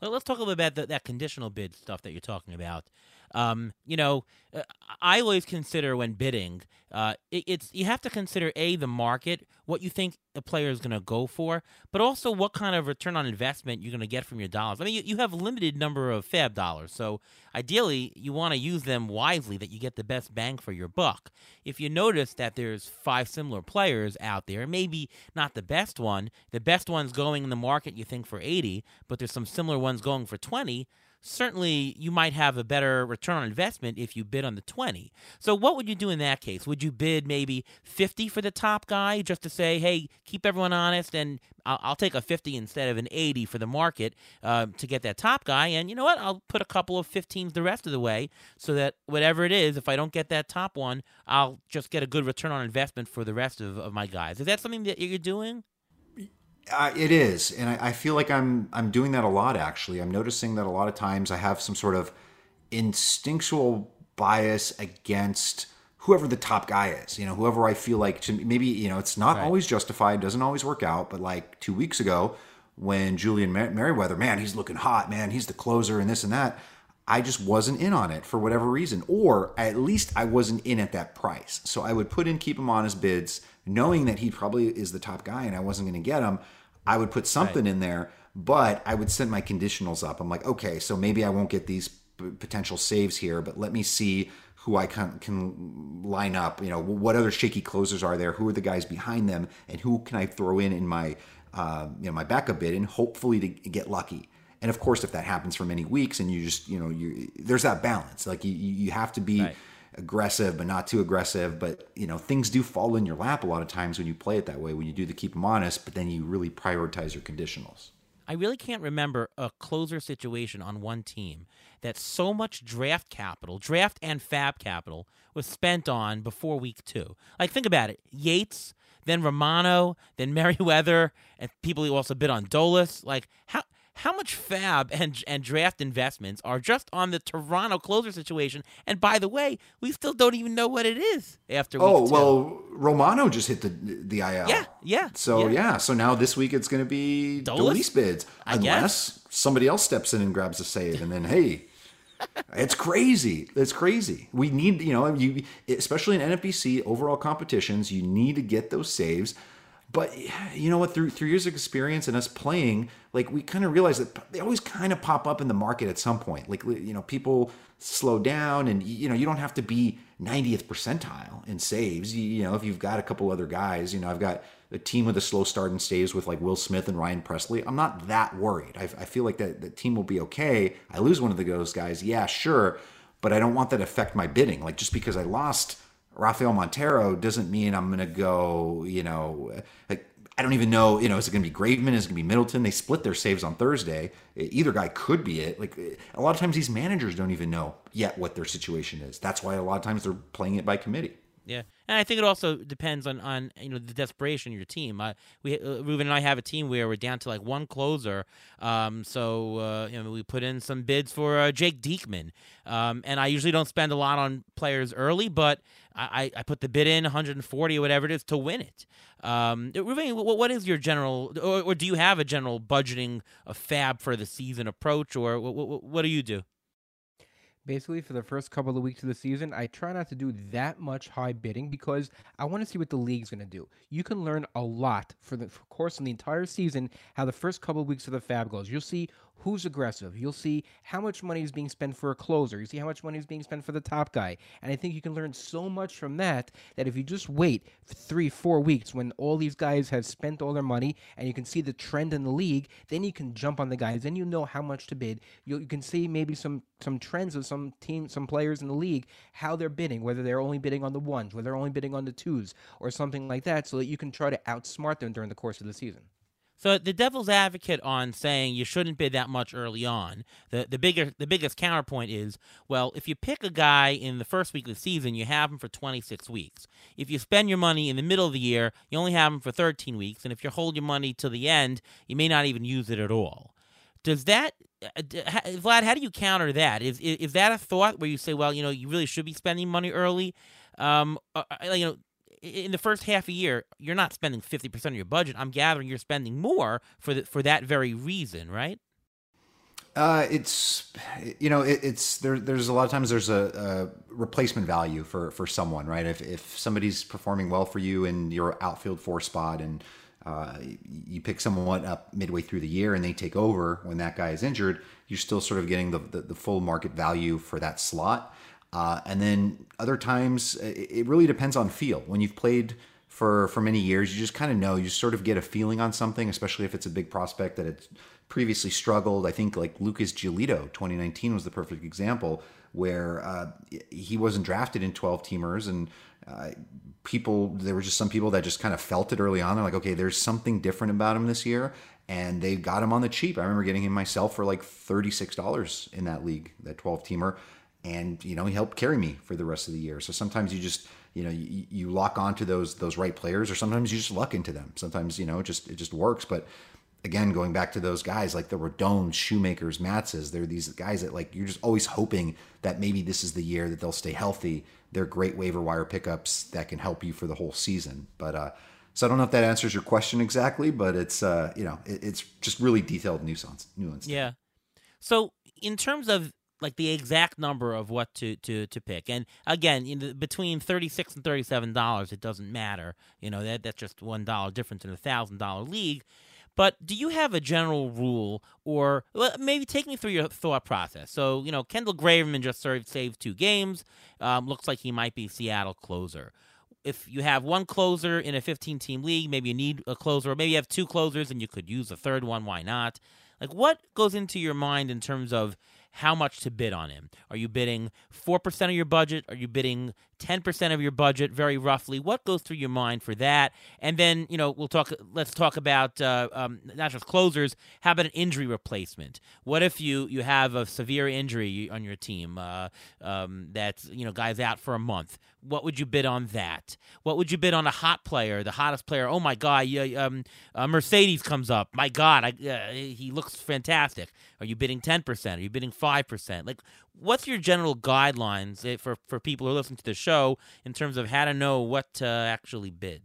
Well, let's talk a little bit about the, that conditional bid stuff that you're talking about. Um, you know, uh, I always consider when bidding, uh, it, it's you have to consider a the market, what you think a player is going to go for, but also what kind of return on investment you're going to get from your dollars. I mean, you, you have a limited number of fab dollars, so ideally you want to use them wisely that you get the best bang for your buck. If you notice that there's five similar players out there, maybe not the best one, the best one's going in the market you think for 80, but there's some similar ones going for 20 certainly you might have a better return on investment if you bid on the 20. So what would you do in that case? Would you bid maybe 50 for the top guy just to say, hey, keep everyone honest and I'll, I'll take a 50 instead of an 80 for the market uh, to get that top guy. And you know what? I'll put a couple of 15s the rest of the way so that whatever it is, if I don't get that top one, I'll just get a good return on investment for the rest of, of my guys. Is that something that you're doing? Uh, it is, and I, I, feel like I'm I'm doing that a lot. Actually, I'm noticing that a lot of times I have some sort of instinctual bias against whoever the top guy is. You know, whoever I feel like to maybe you know it's not right. always justified, doesn't always work out. But like two weeks ago, when Julian Mer- Merryweather, man, he's looking hot, man, he's the closer, and this and that. I just wasn't in on it for whatever reason, or at least I wasn't in at that price. So I would put in, keep him on his bids knowing that he probably is the top guy and I wasn't going to get him, I would put something right. in there, but I would send my conditionals up. I'm like, okay, so maybe I won't get these p- potential saves here, but let me see who I can, can line up. You know, what other shaky closers are there? Who are the guys behind them? And who can I throw in in my, uh, you know, my backup bid and hopefully to get lucky. And of course, if that happens for many weeks and you just, you know, you there's that balance. Like you, you have to be. Right aggressive but not too aggressive. But you know things do fall in your lap a lot of times when you play it that way when you do the keep them honest but then you really prioritize your conditionals. I really can't remember a closer situation on one team that so much draft capital draft and fab capital was spent on before week two. Like think about it. Yates then romano then merryweather and people who also bid on dolis like how how much fab and and draft investments are just on the Toronto closer situation. And by the way, we still don't even know what it is after. Oh well, Romano just hit the the IL. Yeah, yeah. So yeah, yeah. so now this week it's going to be Dolis bids, unless somebody else steps in and grabs a save, and then hey. it's crazy. It's crazy. We need, you know, you especially in NFBC overall competitions, you need to get those saves. But you know what? Through through years of experience and us playing, like we kind of realize that they always kind of pop up in the market at some point. Like you know, people slow down, and you know, you don't have to be 90th percentile in saves. You, you know, if you've got a couple other guys, you know, I've got a team with a slow start and saves with like Will Smith and Ryan Presley. I'm not that worried. I, I feel like that the team will be okay. I lose one of the those guys, yeah, sure, but I don't want that to affect my bidding. Like just because I lost Rafael Montero doesn't mean I'm going to go, you know, like I don't even know, you know, is it going to be Graveman? Is it going to be Middleton? They split their saves on Thursday. Either guy could be it. Like a lot of times these managers don't even know yet what their situation is. That's why a lot of times they're playing it by committee. Yeah, and I think it also depends on on you know the desperation of your team. Uh, we uh, Reuven and I have a team where we're down to like one closer, um, so uh, you know we put in some bids for uh, Jake Diekman, um, and I usually don't spend a lot on players early, but I, I put the bid in 140 or whatever it is to win it. Um, Reuven, what, what is your general, or, or do you have a general budgeting of fab for the season approach, or what, what, what do you do? Basically for the first couple of weeks of the season, I try not to do that much high bidding because I want to see what the league's going to do. You can learn a lot for the for course in the entire season how the first couple of weeks of the fab goes. You'll see who's aggressive. You'll see how much money is being spent for a closer. You see how much money is being spent for the top guy. And I think you can learn so much from that that if you just wait three, four weeks when all these guys have spent all their money and you can see the trend in the league, then you can jump on the guys. Then you know how much to bid. you you can see maybe some some trends of some teams, some players in the league, how they're bidding, whether they're only bidding on the ones, whether they're only bidding on the twos, or something like that, so that you can try to outsmart them during the course of the season. So the devil's advocate on saying you shouldn't bid that much early on, the the bigger the biggest counterpoint is, well, if you pick a guy in the first week of the season, you have him for 26 weeks. If you spend your money in the middle of the year, you only have him for 13 weeks, and if you hold your money to the end, you may not even use it at all. Does that uh, Vlad, how do you counter that? Is, is that a thought where you say, well, you know, you really should be spending money early? Um, uh, uh, you know, in the first half a year, you're not spending 50% of your budget. I'm gathering you're spending more for the, for that very reason, right? Uh, it's you know it, it's there. There's a lot of times there's a, a, replacement value for for someone, right? If if somebody's performing well for you in your outfield four spot, and uh, you pick someone up midway through the year and they take over when that guy is injured, you're still sort of getting the, the, the full market value for that slot. Uh, and then other times, it really depends on feel. When you've played for for many years, you just kind of know. You sort of get a feeling on something, especially if it's a big prospect that it's previously struggled. I think like Lucas Giolito, 2019 was the perfect example where uh, he wasn't drafted in 12 teamers and uh, people there were just some people that just kind of felt it early on they're like okay there's something different about him this year and they got him on the cheap i remember getting him myself for like $36 in that league that 12 teamer and you know he helped carry me for the rest of the year so sometimes you just you know you, you lock onto those those right players or sometimes you just luck into them sometimes you know it just it just works but again, going back to those guys like the Rodons, Shoemakers, Matzes, they're these guys that like you're just always hoping that maybe this is the year that they'll stay healthy. They're great waiver wire pickups that can help you for the whole season. But uh, so I don't know if that answers your question exactly, but it's uh, you know it, it's just really detailed nuance. Nuance. Yeah. So in terms of like the exact number of what to to to pick. And again, between thirty six and thirty seven dollars, it doesn't matter. You know that that's just one dollar difference in a thousand dollar league. But do you have a general rule, or well, maybe take me through your thought process? So, you know, Kendall Graveman just served, saved two games. Um, looks like he might be Seattle closer. If you have one closer in a 15 team league, maybe you need a closer, or maybe you have two closers and you could use a third one. Why not? Like, what goes into your mind in terms of how much to bid on him? Are you bidding 4% of your budget? Are you bidding 10% of your budget, very roughly? What goes through your mind for that? And then, you know, we'll talk, let's talk about uh, um, not just closers. How about an injury replacement? What if you, you have a severe injury on your team uh, um, that's, you know, guys out for a month? What would you bid on that? What would you bid on a hot player, the hottest player? Oh my God, yeah, um, uh, Mercedes comes up. My God, I, uh, he looks fantastic. Are you bidding 10%? Are you bidding 5%? Like, what's your general guidelines eh, for, for people who listen to the show in terms of how to know what to actually bid?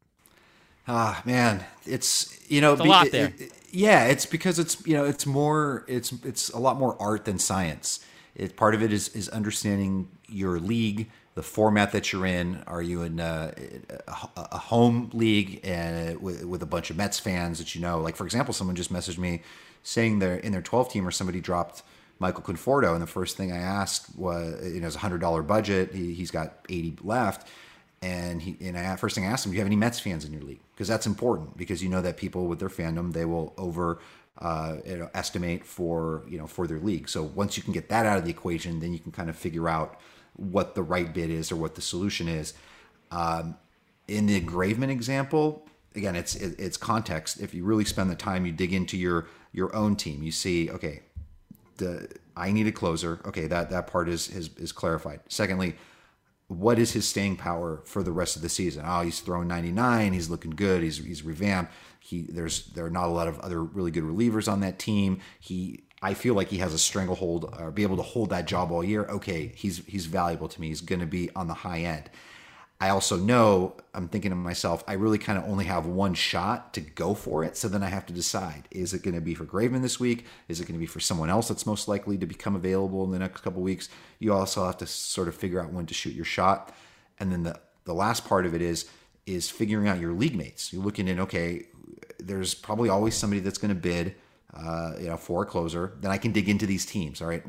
Ah, man, it's you know, it's a lot there. It, it, yeah, it's because it's you know, it's more, it's it's a lot more art than science. It part of it is is understanding your league, the format that you're in. Are you in a, a home league and with, with a bunch of Mets fans that you know? Like for example, someone just messaged me saying they're in their 12 team or somebody dropped Michael Conforto, and the first thing I asked was, you know, it's a hundred dollar budget. He, he's got eighty left, and he and I first thing I asked him, do you have any Mets fans in your league? Because that's important because you know that people with their fandom they will over uh, you know, estimate for you know for their league. So once you can get that out of the equation, then you can kind of figure out what the right bid is or what the solution is. Um, in the Graveman example, again, it's it, it's context. If you really spend the time, you dig into your your own team. You see, okay, the I need a closer. Okay, that that part is is, is clarified. Secondly, what is his staying power for the rest of the season? Oh, he's throwing 99. He's looking good. He's he's revamped. He there's there are not a lot of other really good relievers on that team. He I feel like he has a stranglehold or be able to hold that job all year. Okay, he's he's valuable to me. He's going to be on the high end. I also know I'm thinking to myself, I really kind of only have one shot to go for it. So then I have to decide: is it going to be for Graveman this week? Is it going to be for someone else that's most likely to become available in the next couple weeks? You also have to sort of figure out when to shoot your shot. And then the the last part of it is is figuring out your league mates. You're looking in, okay, there's probably always somebody that's going to bid, uh, you know, for a closer. Then I can dig into these teams. All right,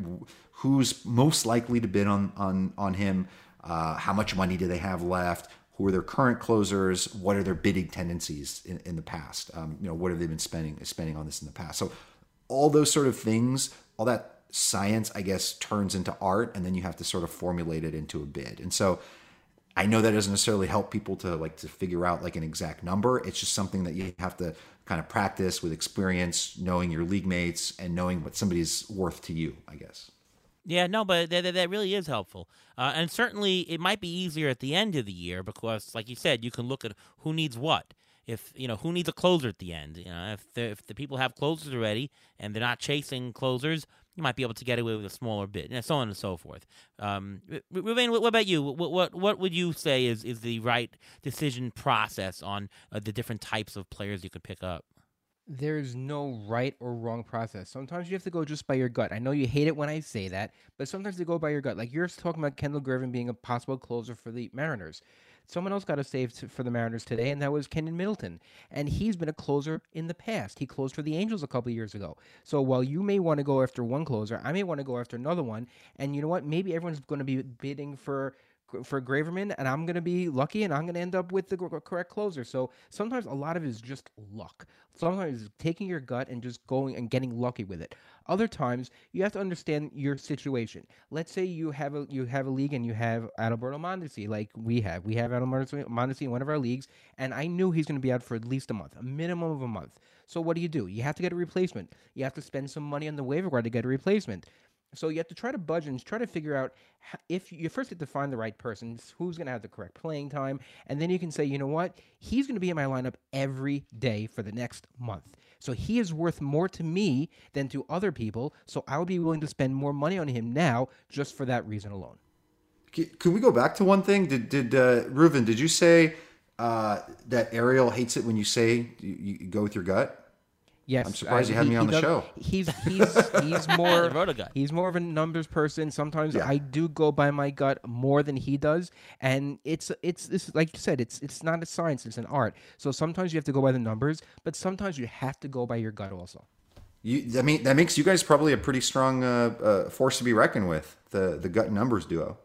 who's most likely to bid on on on him? Uh, how much money do they have left? Who are their current closers? What are their bidding tendencies in, in the past? Um, you know, what have they been spending spending on this in the past? So all those sort of things, all that science, I guess, turns into art, and then you have to sort of formulate it into a bid. And so I know that doesn't necessarily help people to like to figure out like an exact number. It's just something that you have to kind of practice with experience, knowing your league mates, and knowing what somebody's worth to you. I guess. Yeah, no, but that, that really is helpful. Uh, and certainly it might be easier at the end of the year because, like you said, you can look at who needs what. If you know who needs a closer at the end, you know if the, if the people have closers already and they're not chasing closers, you might be able to get away with a smaller bid, and so on and so forth. Um, what, what, about you? What, what what would you say is, is the right decision process on uh, the different types of players you could pick up? There's no right or wrong process. Sometimes you have to go just by your gut. I know you hate it when I say that, but sometimes you go by your gut. Like you're talking about Kendall Graveman being a possible closer for the Mariners. Someone else got a save for the Mariners today, and that was Keynan Middleton. And he's been a closer in the past. He closed for the Angels a couple years ago. So while you may want to go after one closer, I may want to go after another one. And you know what? Maybe everyone's going to be bidding for for Graveman, and I'm going to be lucky, and I'm going to end up with the correct closer. So sometimes a lot of it is just luck. Sometimes it's taking your gut and just going and getting lucky with it. Other times you have to understand your situation. Let's say you have a you have a league and you have Adalberto Mondesi, like we have. We have Adalberto Mondesi in one of our leagues, and I knew he's going to be out for at least a month, a minimum of a month. So what do you do? You have to get a replacement. You have to spend some money on the waiver wire to get a replacement. So you have to try to budget and try to figure out if you first have to find the right person, who's going to have the correct playing time, and then you can say, you know what, he's going to be in my lineup every day for the next month. So he is worth more to me than to other people. So I would be willing to spend more money on him now just for that reason alone. Can we go back to one thing? Did did uh, Reuven? Did you say uh, that Ariel hates it when you say you, you go with your gut? Yes, I'm surprised uh, you had he, me on the does, show. He's he's he's more he's more of a numbers person. Sometimes yeah. I do go by my gut more than he does, and it's it's this like you said, it's it's not a science, it's an art. So sometimes you have to go by the numbers, but sometimes you have to go by your gut also. You, I mean, that makes you guys probably a pretty strong uh, uh, force to be reckoned with. The the gut numbers duo.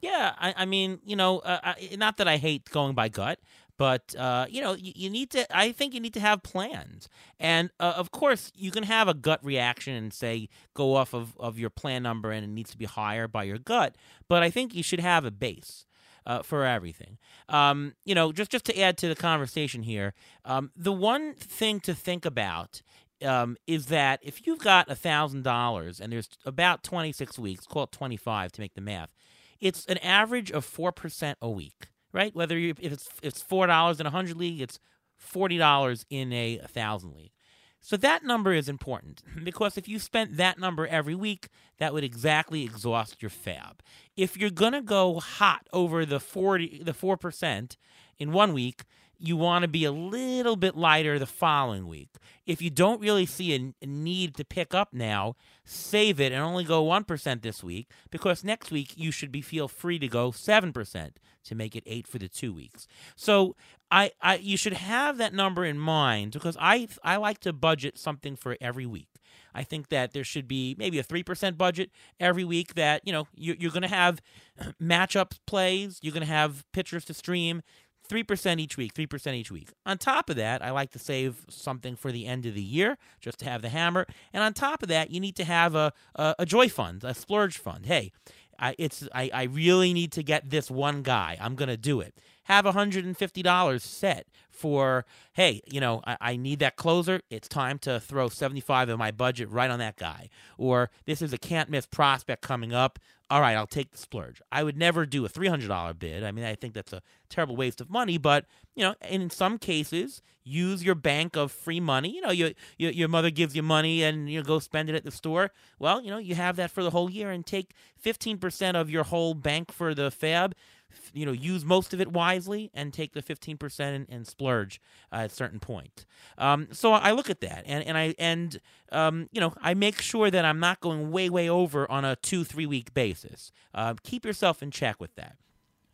Yeah, I, I mean, you know, uh, I, not that I hate going by gut, but uh, you know, you, you, need to. I think you need to have plans, and uh, of course, you can have a gut reaction and say go off of of your plan number, and it needs to be higher by your gut. But I think you should have a base. Uh, for everything, um, you know, just just to add to the conversation here, um, the one thing to think about um, is that if you've got a thousand dollars and there's about 26 weeks, call it 25 to make the math, it's an average of 4% a week right? Whether you, if it's it's four dollars in a hundred league, it's forty dollars in a thousand league. So that number is important because if you spent that number every week, that would exactly exhaust your fab. If you're gonna go hot over the forty the four percent in one week, you want to be a little bit lighter the following week. If you don't really see a, need to pick up now, save it and only go 1% this week because next week you should be feel free to go 7% to make it 8 for the 2 weeks. So, I, I you should have that number in mind because I I like to budget something for every week. I think that there should be maybe a 3% budget every week that, you know, you're, you're going to have matchup plays, you're going to have pitchers to stream, 3% each week, 3% each week. On top of that, I like to save something for the end of the year just to have the hammer. And on top of that, you need to have a, a, a joy fund, a splurge fund. Hey, I, it's I, I really need to get this one guy. I'm going to do it. Have $150 set for, hey, you know, I, I need that closer. It's time to throw 75 of my budget right on that guy. Or this is a can't miss prospect coming up all right, I'll take the splurge. I would never do a $300 bid. I mean, I think that's a terrible waste of money, but, you know, in some cases, use your bank of free money. You know, you, you, your mother gives you money and you go spend it at the store. Well, you know, you have that for the whole year and take 15% of your whole bank for the fab you know use most of it wisely and take the 15% and, and splurge uh, at a certain point. Um, so i look at that and, and i and um, you know i make sure that i'm not going way way over on a two three week basis. Uh, keep yourself in check with that.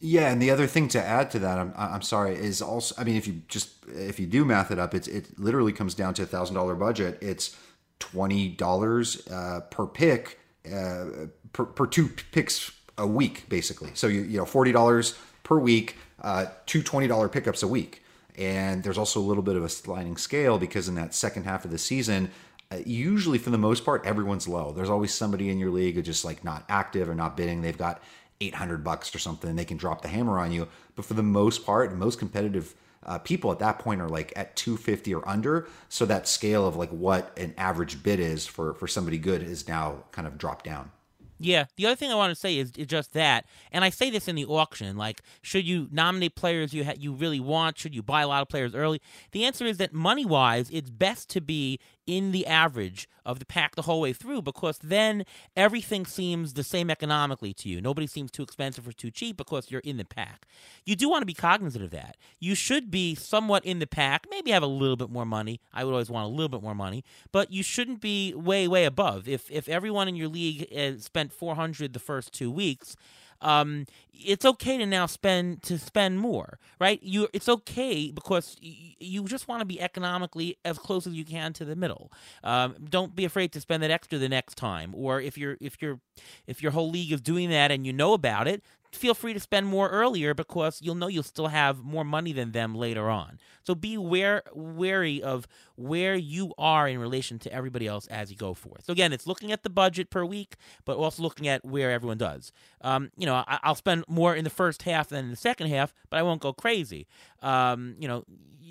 Yeah, and the other thing to add to that, I'm, I'm sorry, is also, I mean, if you just if you do math it up, it's it literally comes down to a thousand dollar budget. It's twenty dollars uh, per pick uh, per, per two picks a week, basically. So you you know forty dollars per week, uh, two twenty dollar pickups a week, and there's also a little bit of a sliding scale because in that second half of the season. Uh, usually, for the most part, everyone's low. There's always somebody in your league who's just like not active or not bidding. They've got 800 bucks or something, and they can drop the hammer on you. But for the most part, most competitive uh, people at that point are like at 250 or under. So that scale of like what an average bid is for for somebody good is now kind of dropped down. Yeah. The other thing I want to say is, just that, and I say this in the auction: like, should you nominate players you ha- you really want? Should you buy a lot of players early? The answer is that money wise, it's best to be in the average of the pack the whole way through because then everything seems the same economically to you. Nobody seems too expensive or too cheap because you're in the pack. You do want to be cognizant of that. You should be somewhat in the pack, maybe have a little bit more money. I would always want a little bit more money, but you shouldn't be way way above. If if everyone in your league uh, spent 400 the first 2 weeks, um, it's okay to now spend to spend more, right? You, it's okay because y- you just want to be economically as close as you can to the middle. Um, don't be afraid to spend that extra the next time, or if you're if you're if your whole league is doing that and you know about it, feel free to spend more earlier because you'll know you'll still have more money than them later on. So be ware, wary of where you are in relation to everybody else as you go forth. So again, it's looking at the budget per week, but also looking at where everyone does. Um, you know, I, will spend more in the first half than in the second half, but I won't go crazy. Um, you know,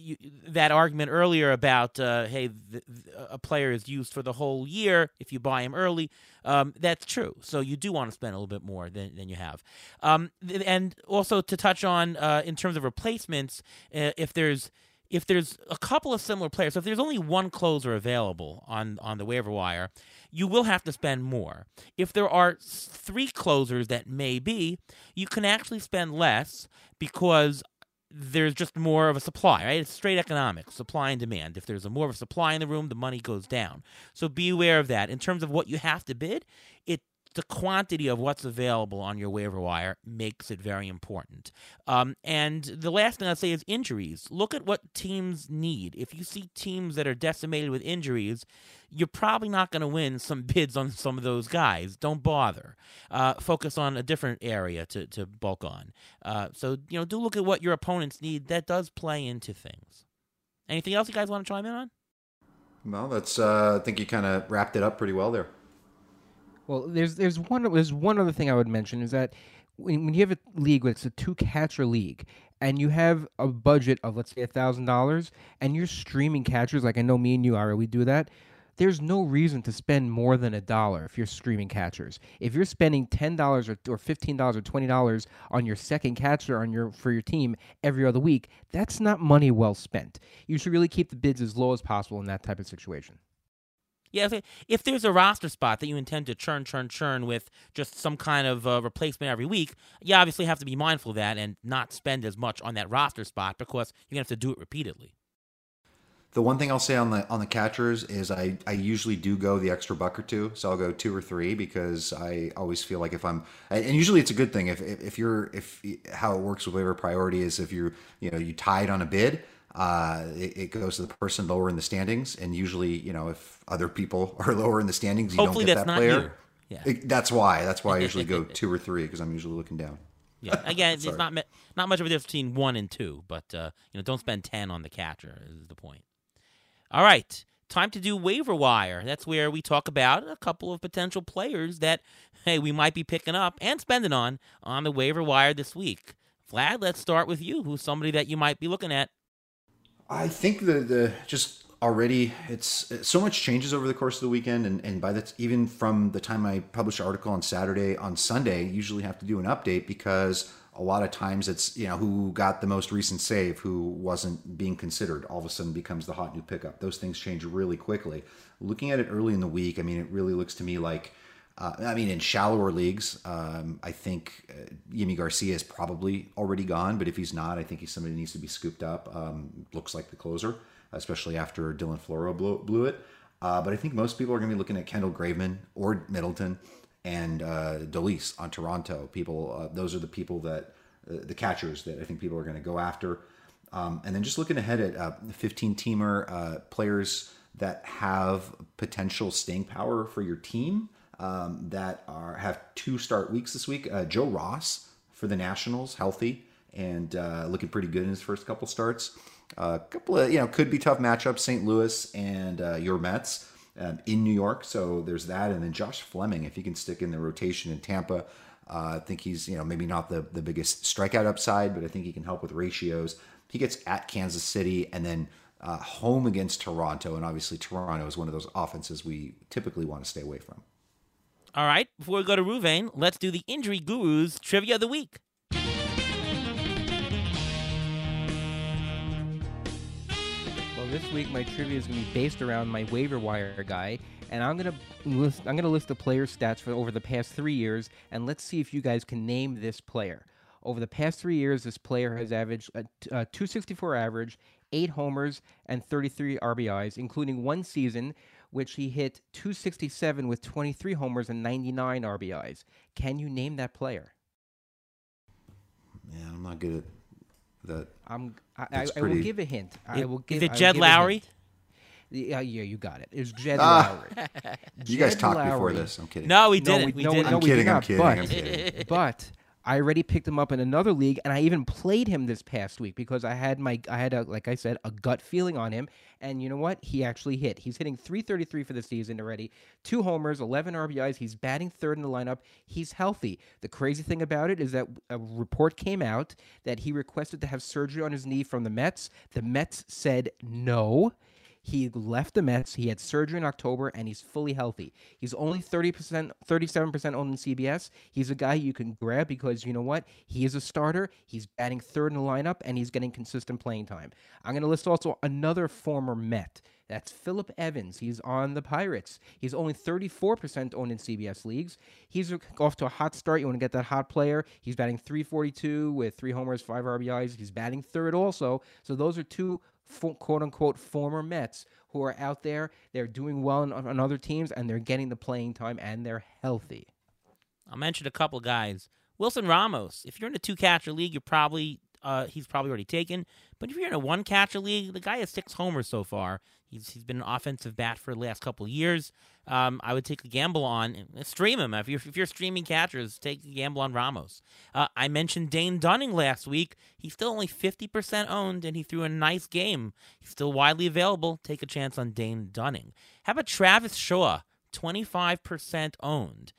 you, that argument earlier about uh, hey, the, the, a player is used for the whole year if you buy him early. Um, that's true. So you do want to spend a little bit more than, than you have. Um, and also to touch on uh, in terms of replacements, uh, if there's if there's a couple of similar players, so if there's only one closer available on on the waiver wire, you will have to spend more. If there are three closers that may be, you can actually spend less because there's just more of a supply, right? It's straight economics, supply and demand. If there's a more of a supply in the room, the money goes down. So be aware of that. In terms of what you have to bid, it the quantity of what's available on your waiver wire makes it very important. Um, and the last thing I'd say is injuries. Look at what teams need. If you see teams that are decimated with injuries, you're probably not going to win some bids on some of those guys. Don't bother. Uh, focus on a different area to, to bulk on. Uh, so, you know, do look at what your opponents need. That does play into things. Anything else you guys want to chime in on? Well, that's. Uh, I think you kind of wrapped it up pretty well there. Well, there's there's one there's one other thing I would mention is that when, when you have a league, it's a two catcher league, and you have a budget of let's say thousand dollars, and you're streaming catchers like I know me and you are, we do that. There's no reason to spend more than a dollar if you're streaming catchers. If you're spending ten dollars or, or fifteen dollars or twenty dollars on your second catcher on your for your team every other week, that's not money well spent. You should really keep the bids as low as possible in that type of situation. Yeah, if, if there's a roster spot that you intend to churn, churn, churn with just some kind of uh, replacement every week, you obviously have to be mindful of that and not spend as much on that roster spot because you're gonna have to do it repeatedly. The one thing I'll say on the on the catchers is I, I usually do go the extra buck or two, so I'll go two or three because I always feel like if I'm and usually it's a good thing if if, you're if how it works with waiver priority is if you're you know you tied on a bid uh, it, it, goes to the person lower in the standings. And usually, you know, if other people are lower in the standings, you Hopefully don't get that player. You. Yeah. It, that's why. That's why I usually go two or three because I'm usually looking down. Yeah. Again, it's not not much of a difference between one and two, but uh, you know, don't spend ten on the catcher. Is the point? All right, time to do waiver wire. That's where we talk about a couple of potential players that hey we might be picking up and spending on on the waiver wire this week. Vlad, let's start with you. Who's somebody that you might be looking at I think the the just already it's so much changes over the course of the weekend and, and by the even from the time I publish an article on Saturday on Sunday usually have to do an update because a lot of times it's you know who got the most recent save who wasn't being considered all of a sudden becomes the hot new pickup. Those things change really quickly. Looking at it early in the week I mean it really looks to me like uh, I mean, in shallower leagues, um, I think uh, Garcia is probably already gone. But if he's not, I think he's somebody who needs to be scooped up. Um, looks like the closer, especially after Dylan Floro blew, blew it. Uh, but I think most people are going to be looking at Kendall Graveman or Middleton and uh, Dolis on Toronto. People, uh, those are the people that uh, the catchers that I think people are going to go after. Um, and then just looking ahead at uh, 15 teamer players that have potential staying power for your team um, that are have two start weeks this week. Uh, Joe Ross for the Nationals, healthy and uh, looking pretty good in his first couple starts. A uh, couple of you know could be tough matchups: St. Louis and uh, your Mets um, in New York. So there's that, and then Josh Fleming, if he can stick in the rotation in Tampa. Uh, I think he's, you know, maybe not the, the biggest strikeout upside, but I think he can help with ratios. He gets at Kansas City and then uh, home against Toronto. And obviously, Toronto is one of those offenses we typically want to stay away from. All right, before we go to Reuven, let's do the Injury Gurus Trivia of the Week. Well, this week my trivia is going to be based around my waiver wire guy, and I'm going to list I'm to list the player stats for over the past three years, and let's see if you guys can name this player. Over the past three years, this player has averaged a, a 264 average, eight homers, and 33 RBIs, including one season which he hit 267 with 23 homers and 99 RBIs. Can you name that player? Yeah, I'm not good at that. I'm. I, I, I will give a hint. I will give. Is it Jed Lowrie? Yeah, yeah, you got it. It was Jed ah. Lowrie. you guys talked Lowrie. before this. I'm kidding. No, we didn't. No, we, we no, didn't. I'm, no, kidding, not, I'm kidding. But, I'm kidding. But I already picked him up in another league, and I even played him this past week because I had my I had a like I said a gut feeling on him, and you know what? He actually hit. He's hitting 333 for the season already, two homers, 11 RBIs. He's batting third in the lineup. He's healthy. The crazy thing about it is that a report came out that he requested to have surgery on his knee from the Mets. The Mets said no. He left the Mets. He had surgery in October, and he's fully healthy. He's only 30%, 37% owned in CBS. He's a guy you can grab because you know what? He is a starter. He's batting third in the lineup, and he's getting consistent playing time. I'm going to list also another former Met. That's Phillip Evans. He's on the Pirates. He's only 34% owned in CBS leagues. He's off to a hot start. You want to get that hot player. He's batting 342 with three homers, five RBIs. He's batting third also. So those are two quote unquote former Mets who are out there. They're doing well on, on, other teams and they're getting the playing time and they're healthy. I'll mention a couple guys. Wilson Ramos. If you're in a two catcher league, you're probably uh, he's probably already taken. But if you're in a one catcher league, the guy has six homers so far. He's he's been an offensive bat for the last couple of years. Um, I would take a gamble on stream him if you're if you're streaming catchers. Take a gamble on Ramos. Uh, I mentioned Dane Dunning last week. He's still only fifty percent owned, and he threw a nice game. He's still widely available. Take a chance on Dane Dunning. How about Travis Shaw? Twenty five percent owned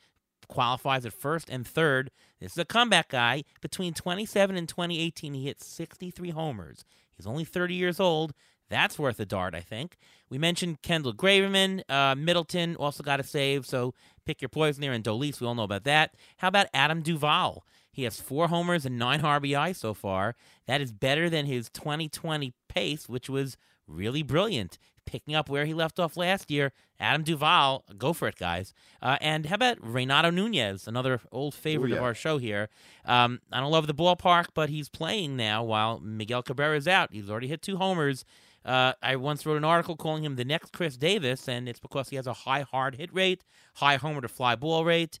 qualifies at first and third. This is a comeback guy. Between 27 and 2018, he hit 63 homers. He's only 30 years old. That's worth a dart, I think. We mentioned Kendall Graveman. Uh, Middleton also got a save, so pick your poison there. And Dolis, we all know about that. How about Adam Duvall? He has four homers and nine RBI so far. That is better than his 2020 pace, which was really brilliant picking up where he left off last year. Adam Duvall, go for it, guys. Uh, and how about Renato Nunez, another old favorite Ooh, yeah. of our show here? Um, I don't love the ballpark, but he's playing now while Miguel Cabrera is out. He's already hit two homers. Uh, I once wrote an article calling him the next Chris Davis, and it's because he has a high hard hit rate, high homer to fly ball rate,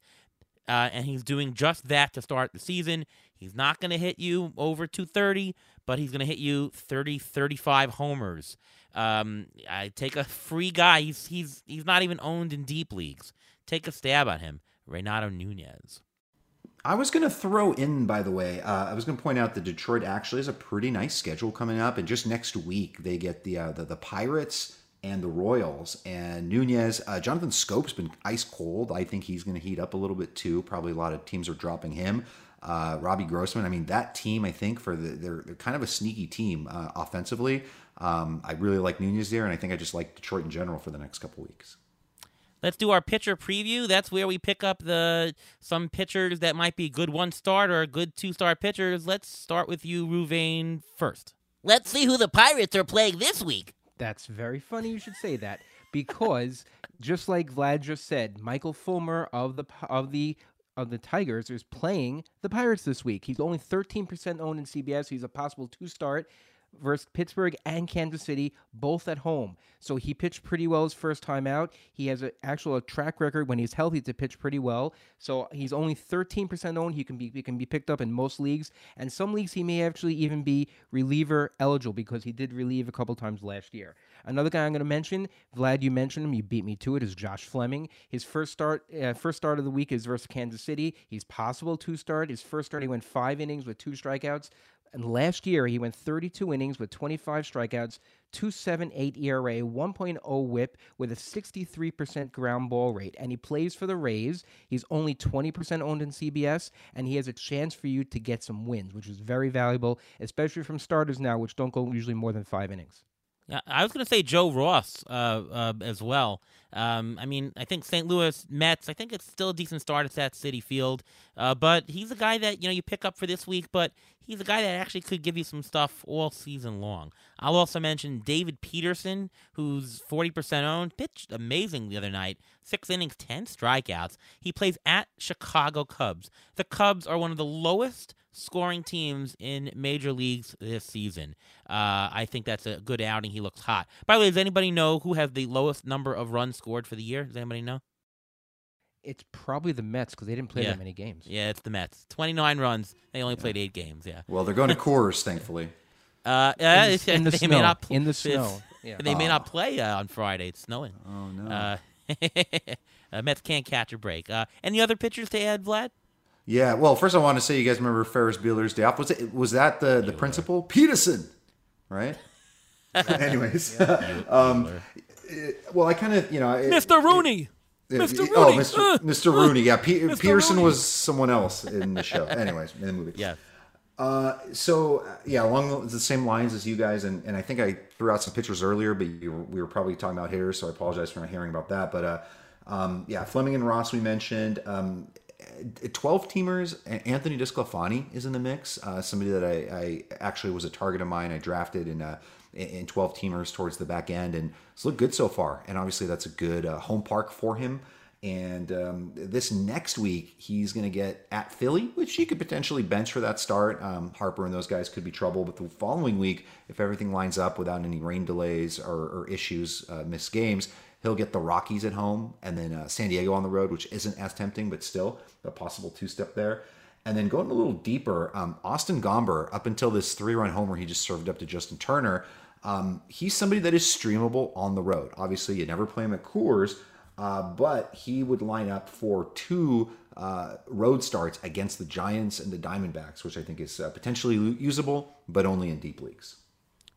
uh, and he's doing just that to start the season. He's not going to hit you over 230, but he's going to hit you 30, 35 homers. Um, I take a free guy. He's he's he's not even owned in deep leagues. Take a stab at him, Renato Nunez. I was going to throw in, by the way, uh, I was going to point out that Detroit actually has a pretty nice schedule coming up, and just next week they get the uh, the, the Pirates and the Royals. And Nunez, uh, Jonathan Schoop's been ice cold. I think he's going to heat up a little bit too. Probably a lot of teams are dropping him. Uh, Robbie Grossman. I mean, that team. I think for the they're they're kind of a sneaky team uh, offensively. Um, I really like Nunez there, and I think I just like Detroit in general for the next couple weeks. Let's do our pitcher preview. That's where we pick up the some pitchers that might be good one start or good two start pitchers. Let's start with you, Reuven, first. Let's see who the Pirates are playing this week. That's very funny. You should say that because just like Vlad just said, Michael Fulmer of the of the of the Tigers is playing the Pirates this week. He's only 13% owned in CBS. He's a possible two start versus Pittsburgh and Kansas City, both at home. So he pitched pretty well his first time out. He has an actual track record when he's healthy to pitch pretty well. So he's only 13% owned. He can be he can be picked up in most leagues, and some leagues he may actually even be reliever eligible because he did relieve a couple times last year. Another guy I'm going to mention, Vlad, you mentioned him. You beat me to it. Is Josh Fleming? His first start, uh, first start of the week is versus Kansas City. He's possible to start. His first start, he went five innings with two strikeouts. And last year, he went 32 innings with 25 strikeouts, 2.78 ERA, 1.0 whip with a 63% ground ball rate. And he plays for the Rays. He's only 20% owned in CBS, and he has a chance for you to get some wins, which is very valuable, especially from starters now, which don't go usually more than five innings. Yeah, I was going to say Joe Ross uh, uh, as well. Um, I mean, I think St. Louis Mets. I think it's still a decent start at that Citi Field, uh, but he's a guy that you know you pick up for this week. But he's a guy that actually could give you some stuff all season long. I'll also mention David Peterson, who's forty percent owned, pitched amazing the other night. Six innings, ten strikeouts. He plays at Chicago Cubs. The Cubs are one of the lowest scoring teams in major leagues this season. Uh, I think that's a good outing. He looks hot. By the way, does anybody know who has the lowest number of runs scored for the year? Does anybody know? It's probably the Mets because they didn't play yeah. that many games. Yeah, it's the Mets. Twenty nine runs. They only yeah. played eight games. Yeah. Well, they're going to Coors, thankfully. Uh, in, the, in the they snow. May not pl- in the snow. Yeah. They may not play uh, on Friday. It's snowing. Oh no. Uh, uh, Mets can't catch a break. Uh, any other pitchers to add, Vlad? Yeah, well, first I want to say you guys remember Ferris Bueller's Day Off. Was it was that the the principal Peterson, right? Anyways, um, well, I kind of you know, it- Mr. Rooney. it- Mr. it- Oh, Mr. Uh. Mr. Rooney. Yeah, Pe- Mr. Peterson Rooney. was someone else in the show. Anyways, in the movie. Yeah. Uh, so uh, yeah, along the same lines as you guys, and, and I think I threw out some pictures earlier, but you, we were probably talking about hitters, so I apologize for not hearing about that. But uh, um, yeah, Fleming and Ross we mentioned. Um, Twelve teamers. Anthony DeSclafani is in the mix. Uh, somebody that I, I actually was a target of mine. I drafted in uh, in twelve teamers towards the back end, and it's looked good so far. And obviously, that's a good uh, home park for him. And um, this next week, he's going to get at Philly, which he could potentially bench for that start. Um, Harper and those guys could be trouble. But the following week, if everything lines up without any rain delays or, or issues, uh, missed games, he'll get the Rockies at home and then uh, San Diego on the road, which isn't as tempting, but still a possible two step there. And then going a little deeper, um, Austin Gomber, up until this three run homer he just served up to Justin Turner, um, he's somebody that is streamable on the road. Obviously, you never play him at Coors, uh, but he would line up for two uh, road starts against the Giants and the Diamondbacks, which I think is uh, potentially usable, but only in deep leagues.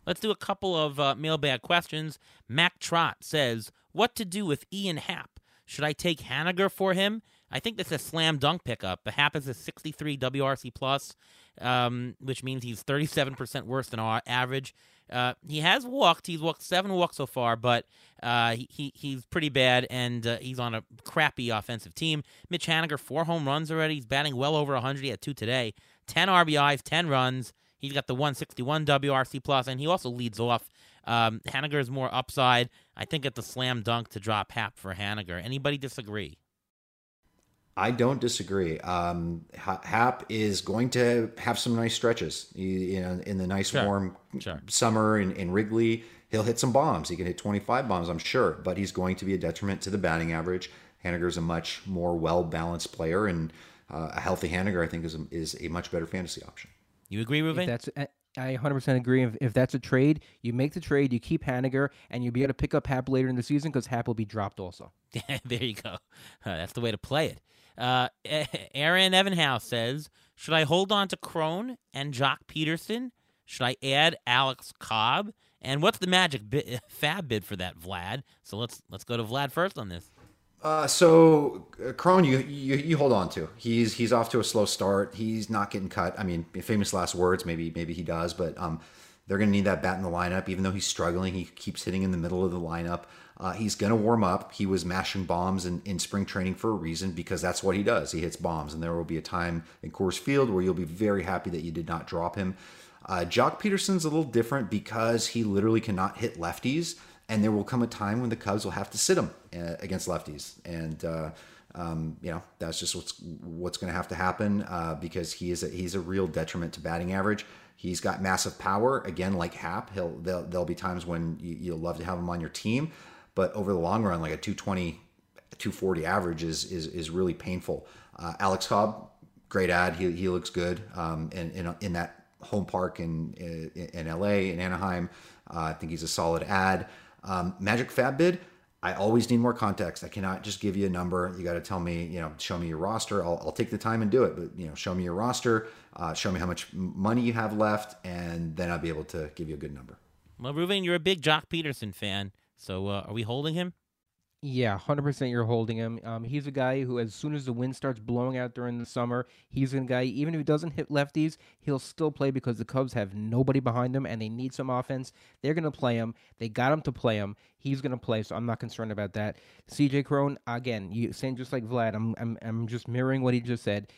Let's do a couple of uh, mailbag questions. Mac Trot says, "What to do with Ian Happ? Should I take Haniger for him? I think that's a slam dunk pickup. The Happ is a 63 WRC plus, um, which means he's 37 percent worse than our average. Uh, he has walked. He's walked seven walks so far, but uh, he he's pretty bad, and uh, he's on a crappy offensive team. Mitch Haniger, four home runs already. He's batting well over 100. He had two today. 10 RBIs, 10 runs. He's got the 161 WRC plus, and he also leads off. Um, Haniger is more upside. I think it's a slam dunk to drop Happ for Haniger. Anybody disagree? I don't disagree. Um, Happ is going to have some nice stretches. He, you know, in the nice Sure. warm Sure. summer in, in Wrigley, he'll hit some bombs. He can hit 25 bombs, I'm sure, but he's going to be a detriment to the batting average. Haniger's a much more well balanced player, and uh, a healthy Haniger, I think, is a, is a much better fantasy option. You agree, If Reuven? that's I- I 100% agree. If, if that's a trade, you make the trade, you keep Haniger, and you'll be able to pick up Happ later in the season because Happ will be dropped also. there you go. Uh, that's the way to play it. Uh, Aaron Evanhouse says, "Should I hold on to Cron and Joc Pederson? Should I add Alex Cobb? And what's the magic bid, FAAB bid for that, Vlad? So let's let's go to Vlad first on this. Uh, so uh, Cron, you, you you hold on to. He's he's off to a slow start. He's not getting cut. I mean, famous last words. Maybe maybe he does, but um, they're going to need that bat in the lineup. Even though he's struggling, he keeps hitting in the middle of the lineup. Uh, he's going to warm up. He was mashing bombs in, in spring training for a reason because that's what he does. He hits bombs, and there will be a time in Coors Field where you'll be very happy that you did not drop him. Uh, Joc Pederson's a little different because he literally cannot hit lefties, and there will come a time when the Cubs will have to sit him uh, against lefties, and uh, um, you know that's just what's what's going to have to happen uh, because he is a, he's a real detriment to batting average. He's got massive power again, like Happ. He'll there'll, there'll be times when you, you'll love to have him on your team, but over the long run, like a 220, 240 average is is, is really painful. Uh, Alex Cobb, great ad. He, he looks good um, in, in in that home park in in, in LA in Anaheim. Uh, I think he's a solid ad. Um, Magic FAAB bid. I always need more context. I cannot just give you a number. You got to tell me, you know, show me your roster. I'll, I'll take the time and do it, but you know, show me your roster, uh, show me how much money you have left, and then I'll be able to give you a good number. Well, Reuven, you're a big Joc Pederson fan, so uh, are we holding him? Yeah, 100% you're holding him. Um, he's a guy who, as soon as the wind starts blowing out during the summer, he's a guy, even if he doesn't hit lefties, he'll still play because the Cubs have nobody behind them and they need some offense. They're to play him. They got him to play him. He's to play, so I'm not concerned about that. CJ Cron, again, you saying just like Vlad, I'm, I'm, I'm just mirroring what he just said.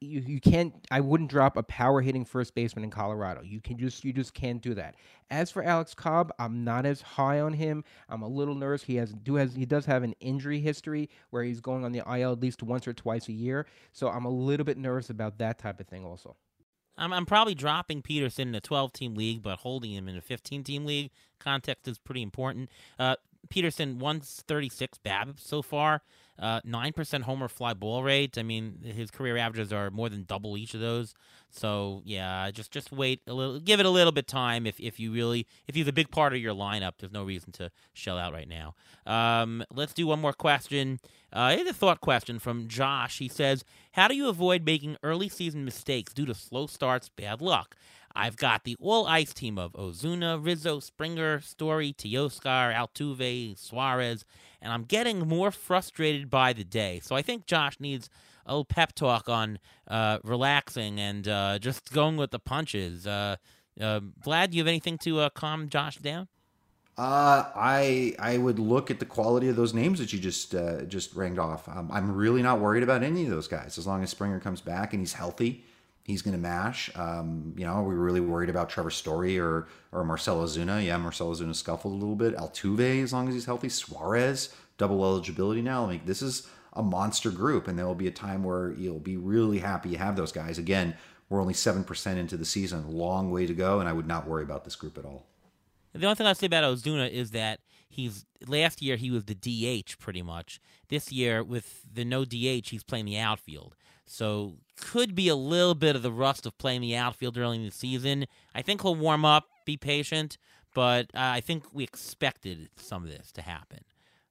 You, you can't I wouldn't drop a power hitting first baseman in Colorado. You can just you just can't do that. As for Alex Cobb, I'm not as high on him. I'm a little nervous. He has do has he does have an injury history where he's going on the IL at least once or twice a year. So I'm a little bit nervous about that type of thing also. I'm, I'm probably dropping Pederson in a 12 team league, but holding him in a 15 team league. Context is pretty important. Uh, Pederson, 136 BABIP so far. Uh, nine percent homer fly ball rate. I mean, his career averages are more than double each of those. So yeah, just just wait a little, give it a little bit time. If if you really if he's a big part of your lineup, there's no reason to shell out right now. Um, let's do one more question. Uh, here's a thought question from Josh. He says, "How do you avoid making early season mistakes due to slow starts, bad luck?" I've got the all ice team of Ozuna, Rizzo, Springer, Story, Teoscar, Altuve, Suarez, and I'm getting more frustrated by the day. So I think Josh needs a little pep talk on uh, relaxing and uh, just going with the punches. Uh, uh Vlad, do you have anything to uh, calm Josh down? Uh, I I would look at the quality of those names that you just just ranged off. Um, I'm really not worried about any of those guys as long as Springer comes back and he's healthy. He's going to mash. Um, you know, are we really worried about Trevor Story or or Marcell Ozuna? Yeah, Marcell Ozuna scuffled a little bit. Altuve, as long as he's healthy. Suarez, double eligibility now. I mean, this is a monster group, and there will be a time where you'll be really happy you have those guys. Again, we're only seven percent into the season, long way to go, and I would not worry about this group at all. The only thing I'll say about Ozuna is that he's last year he was the DH pretty much. This year with the no DH, he's playing the outfield. So could be a little bit of the rust of playing the outfield early in the season. I think he'll warm up, be patient, but uh, I think we expected some of this to happen.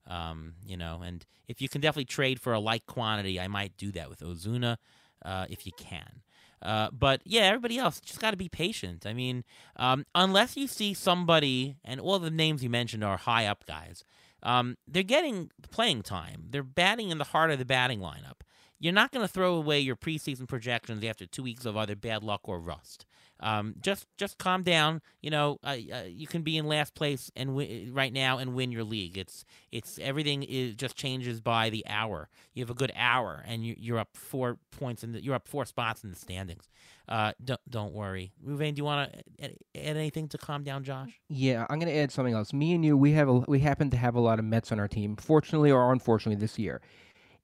Um, you know, and if you can definitely trade for a like quantity, I might do that with Ozuna uh, if you can. Uh, but yeah, everybody else just got to be patient. I mean, um, unless you see somebody, and all the names you mentioned are high up guys, um, they're getting playing time. They're batting in the heart of the batting lineup. You're not going to throw away your preseason projections after two weeks of either bad luck or rust. Um, just just calm down. You know, uh, uh, you can be in last place and right now and win your league. It's it's everything is just changes by the hour. You have a good hour and you, you're up four points and you're up four spots in the standings. Uh, don't don't worry, Reuven. Do you want to add, add anything to calm down, Josh? Yeah, I'm going to add something else. Me and you, we have a, we happen to have a lot of Mets on our team. Fortunately or unfortunately, this year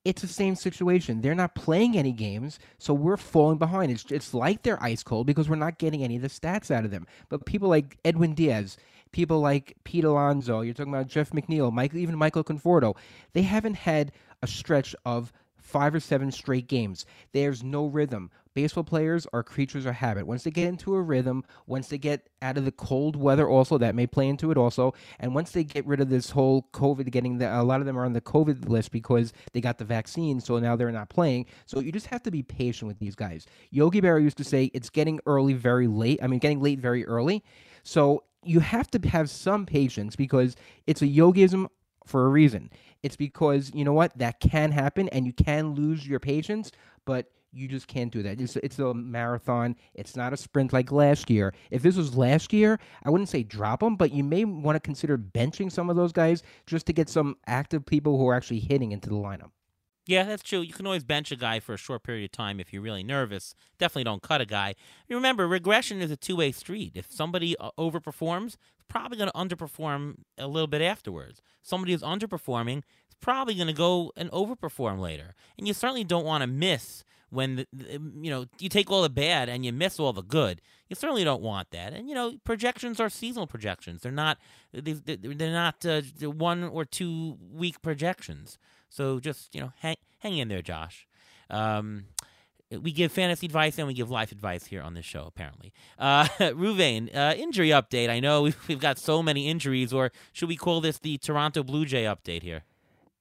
it's the same situation. They're not playing any games, so we're falling behind. It's it's like they're ice cold because we're not getting any of the stats out of them. But people like Edwin Diaz, people like Pete Alonso, you're talking about Jeff McNeil, Michael, even Michael Conforto, they haven't had a stretch of five or seven straight games. There's no rhythm baseball players are creatures of habit. Once they get into a rhythm, once they get out of the cold weather, also that may play into it also, and once they get rid of this whole COVID, getting the, a lot of them are on the COVID list because they got the vaccine, so now they're not playing. So you just have to be patient with these guys. Yogi Berra used to say it's getting early very late. I mean, getting late very early. So you have to have some patience because it's a yogism for a reason. It's because you know what that can happen, and you can lose your patience, but you just can't do that. It's, it's a marathon. It's not a sprint like last year. If this was last year, I wouldn't say drop them, but you may want to consider benching some of those guys just to get some active people who are actually hitting into the lineup. Yeah, that's true. You can always bench a guy for a short period of time if you're really nervous. Definitely don't cut a guy. Remember, regression is a two way street. If somebody uh, overperforms, it's probably going to underperform a little bit afterwards. Somebody who's underperforming is probably going to go and overperform later. And you certainly don't want to miss when the, you know you take all the bad and you miss all the good you certainly don't want that and you know projections are seasonal projections they're not they're not uh, one or two week projections so just you know hang, hang in there josh um, we give fantasy advice and we give life advice here on this show, apparently. Uh, Reuven, uh, injury update. I know we've, we've got so many injuries, or should we call this the Toronto Blue Jay update here?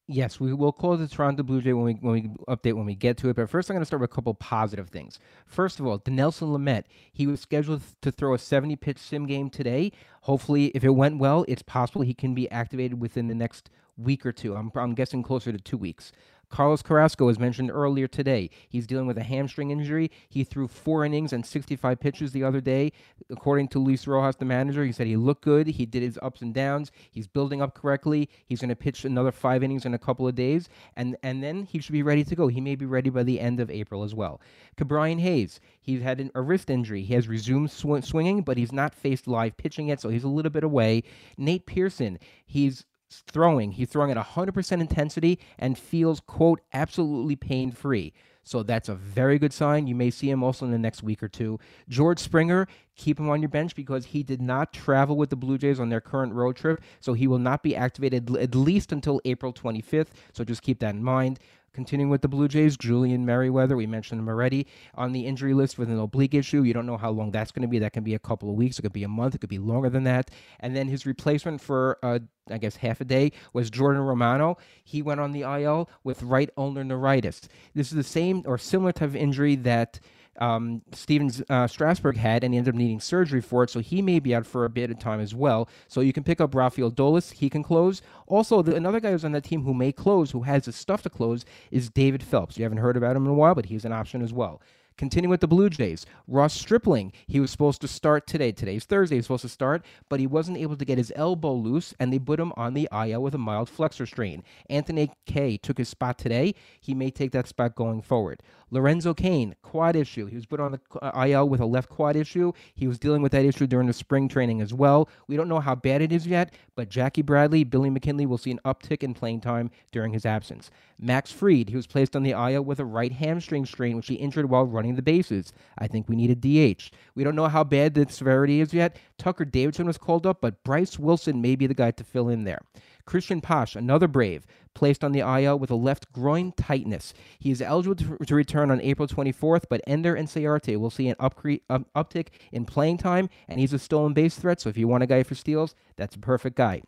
Yes, we will call the Toronto Blue Jay when we when we update when we get to it. But first, I'm going to start with a couple positive things. First of all, Dinelson Lamet, he was scheduled to throw a 70 pitch sim game today. Hopefully, if it went well, it's possible he can be activated within the next week or two. I'm, I'm guessing closer to two weeks. Carlos Carrasco, as mentioned earlier today, he's dealing with a hamstring injury. He threw four innings and 65 pitches the other day. According to Luis Rojas, the manager, he said he looked good. He did his ups and downs. He's building up correctly. He's going to pitch another five innings in a couple of days, and and then he should be ready to go. He may be ready by the end of April as well. Ke'Bryan Hayes, he's had an, a wrist injury. He has resumed sw- swinging, but he's not faced live pitching yet, so he's a little bit away. Nate Pearson, he's throwing, he's throwing at 100% intensity and feels, quote, absolutely pain free. So that's a very good sign. You may see him also in the next week or two. George Springer, keep him on your bench because he did not travel with the Blue Jays on their current road trip. So he will not be activated at least until April 25th. So just keep that in mind. Continuing with the Blue Jays, Julian Merryweather, we mentioned him already on the injury list with an oblique issue. You don't know how long that's going to be. That can be a couple of weeks. It could be a month. It could be longer than that. And then his replacement for, uh, I guess, half a day was Jordan Romano. He went on the IL with right ulnar neuritis. This is the same or similar type of injury that um, Steven uh, Strasburg had, and he ended up needing surgery for it, so he may be out for a bit of time as well. So you can pick up Rafael Dolis, he can close. Also, the, another guy who's on that team who may close, who has the stuff to close, is David Phelps. You haven't heard about him in a while, but he's an option as well. Continuing with the Blue Jays, Ross Stripling, he was supposed to start today. Today's Thursday, he's supposed to start, but he wasn't able to get his elbow loose, and they put him on the IL with a mild flexor strain. Anthony Kay took his spot today. He may take that spot going forward. Lorenzo Cain, quad issue. He was put on the uh, IL with a left quad issue. He was dealing with that issue during the spring training as well. We don't know how bad it is yet, but Jackie Bradley, Billy McKinney will see an uptick in playing time during his absence. Max Fried, he was placed on the IL with a right hamstring strain, which he injured while running the bases. I think we need a DH. We don't know how bad the severity is yet. Tucker Davidson was called up, but Bryce Wilson may be the guy to fill in there. Cristian Pache, another Brave, placed on the IL with a left groin tightness. He is eligible to, to return on April 24th, but Ender Inciarte will see an upcre- uptick in playing time, and he's a stolen base threat. So if you want a guy for steals, that's a perfect guy.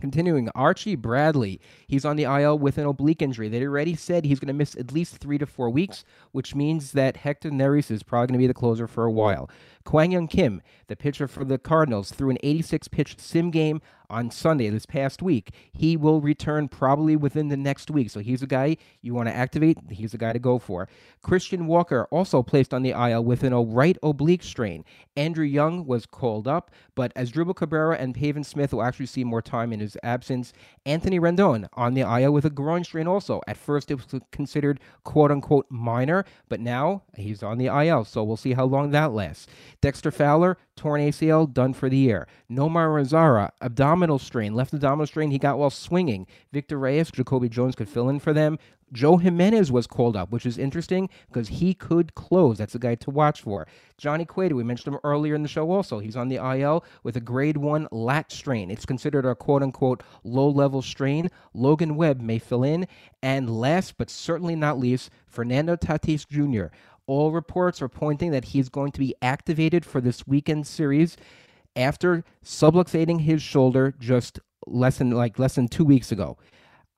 Continuing, Archie Bradley. He's on the IL with an oblique injury. They already said he's going to miss at least three to four weeks, which means that Hector Neris is probably going to be the closer for a while. Kwang Hyun Kim, the pitcher for the Cardinals, threw an 86 pitch sim game on Sunday this past week. He will return probably within the next week. So he's a guy you want to activate. He's a guy to go for. Christian Walker also placed on the IL with an a right oblique strain. Andrew Young was called up, but Asdrubal Cabrera and Pavin Smith will actually see more time in his absence. Anthony Rendon on the IL with a groin strain also. At first it was considered quote unquote minor, but now he's on the IL. So we'll see how long that lasts. Dexter Fowler, torn ACL, done for the year. Nomar Mazara, abdominal strain, left abdominal strain he got while swinging. Victor Reyes, Jacoby Jones could fill in for them. Joe Jimenez was called up, which is interesting because he could close. That's a guy to watch for. Johnny Cueto, we mentioned him earlier in the show also. He's on the IL with a grade one lat strain. It's considered a quote unquote low level strain. Logan Webb may fill in. And last but certainly not least, Fernando Tatis Jr. All reports are pointing that he's going to be activated for this weekend series after subluxating his shoulder just less than like less than two weeks ago.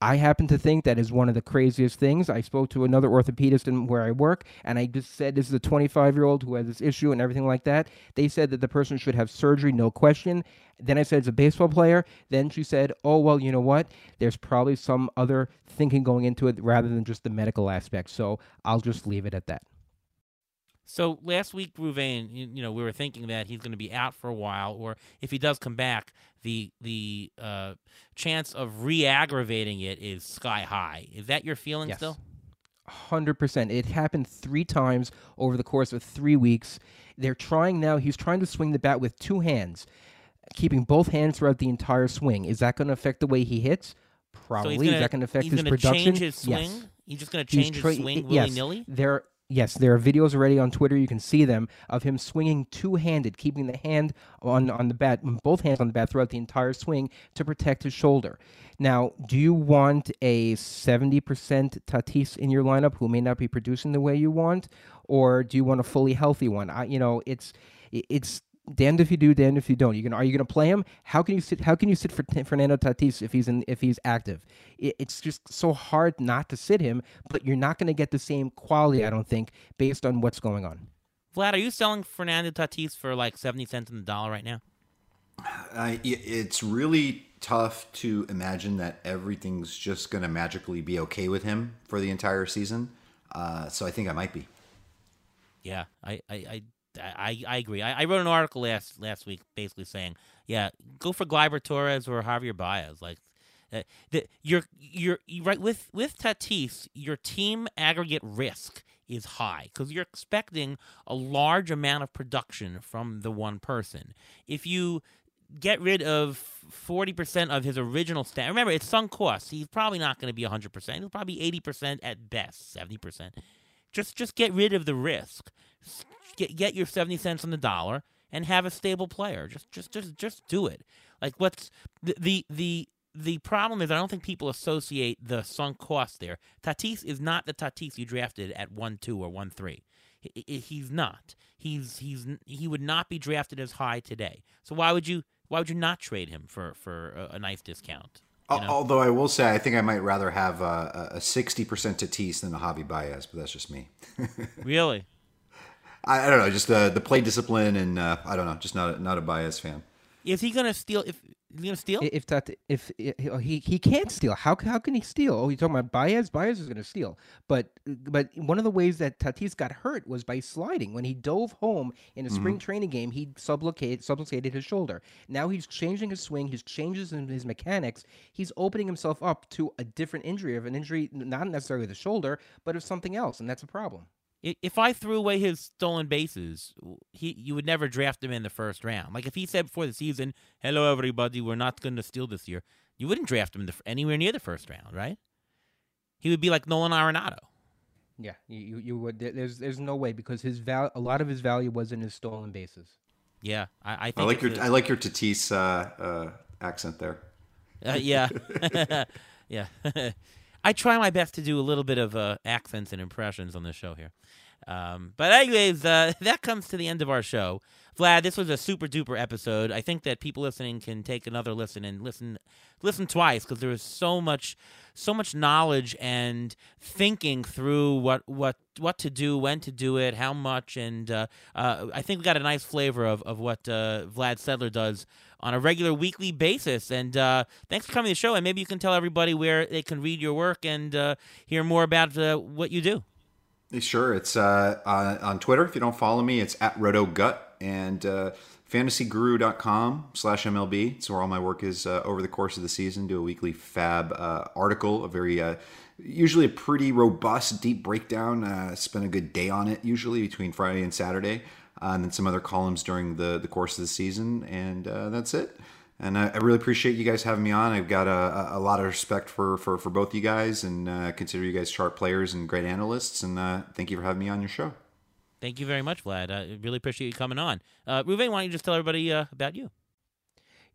I happen to think that is one of the craziest things. I spoke to another orthopedist in where I work, and I just said this is a 25 year old who has this issue and everything like that. They said that the person should have surgery, no question. Then I said it's a baseball player. Then she said, oh, well, you know what? There's probably some other thinking going into it rather than just the medical aspect. So I'll just leave it at that. So last week, Reuven, you, you know, we were thinking that he's going to be out for a while, or if he does come back, the the uh, chance of re-aggravating it is sky high. Is that your feeling Yes. still? Hundred percent. It happened three times over the course of three weeks. They're trying now. He's trying to swing the bat with two hands, keeping both hands throughout the entire swing. Is that going to affect the way he hits? Probably. So gonna, Is that going to affect he's his production? change his swing. Yes. He's just going to change tra- his swing yes. willy nilly. There, yes, there are videos already on Twitter. You can see them of him swinging two-handed, keeping the hand on on the bat, both hands on the bat throughout the entire swing to protect his shoulder. Now, do you want a seventy percent Tatis in your lineup who may not be producing the way you want, or do you want a fully healthy one? I, you know, it's it's damned if you do, damned if you don't. You can are you going to play him? How can you sit? How can you sit for T- Fernando Tatis if he's in if he's active? It, it's just so hard not to sit him, but you're not going to get the same quality, I don't think, based on what's going on. Vlad, are you selling Fernando Tatis for like seventy cents on the dollar right now? I, it's really tough to imagine that everything's just going to magically be okay with him for the entire season. Uh, so I think I might be. Yeah, I I I, I, I agree. I, I wrote an article last last week basically saying, yeah, go for Gleyber Torres or Javier Baez. Like, uh, the, you're you're you right with with Tatis, your team aggregate risk is high because you're expecting a large amount of production from the one person. If you get rid of forty percent of his original stat. Remember, it's sunk cost. He's probably not going to be hundred percent. He'll probably eighty percent at best, seventy percent. Just just get rid of the risk. Get get your seventy cents on the dollar and have a stable player. Just just just just do it. Like what's the the the the problem is I don't think people associate the sunk cost there. Tatis is not the Tatis you drafted at one two or one three. He, he's not. He's he's he would not be drafted as high today. So why would you why would you not trade him for for a, a nice discount? You know? Although I will say, I think I might rather have a sixty percent Tatis than a Javi Baez, but that's just me. really? I, I, don't know, just the the play discipline, and uh, I don't know, just not a, not a Baez fan. Is he gonna steal? If is he gonna steal? If that if, if he he can't steal, how how can he steal? Oh, you're talking about Baez. Baez is gonna steal, but but one of the ways that Tatis got hurt was by sliding when he dove home in a spring mm-hmm. training game. He sublocated subluxated his shoulder. Now he's changing his swing. He's changes in his mechanics. He's opening himself up to a different injury of an injury, not necessarily the shoulder, but of something else, and that's a problem if I threw away his stolen bases, he you would never draft him in the first round. Like if he said before the season, "Hello, everybody, we're not going to steal this year," you wouldn't draft him the, anywhere near the first round, right? He would be like Nolan Arenado. Yeah, you you would. There's there's no way because his val a lot of his value was in his stolen bases. Yeah, I, I think I like your a, I like your Tatis uh, uh, accent there. Uh, yeah, yeah. I try my best to do a little bit of uh, accents and impressions on this show here. Um, but anyways, uh, that comes to the end of our show. Vlad, this was a super duper episode. I think that people listening can take another listen and listen listen twice because there was so much so much knowledge and thinking through what what what to do, when to do it, how much, and uh, uh, I think we got a nice flavor of of what uh, Vlad Sedler does on a regular weekly basis. And uh, thanks for coming to the show. And maybe you can tell everybody where they can read your work and uh, hear more about uh, what you do. Sure. It's uh, on, on, Twitter. If you don't follow me, it's at RotoGut and uh, fantasyguru.com slash MLB. It's where all my work is uh, over the course of the season. Do a weekly FAAB uh, article, a very, uh, usually a pretty robust, deep breakdown. Uh, spend a good day on it, usually between Friday and Saturday. Uh, and then some other columns during the, the course of the season. And uh, that's it and I, I, really appreciate you guys having me on. I've got a, a lot of respect for, for, for both you guys and uh, consider you guys sharp players and great analysts. And uh, thank you for having me on your show. Thank you very much, Vlad. I really appreciate you coming on. Uh, Reuven, why don't you just tell everybody uh, about you?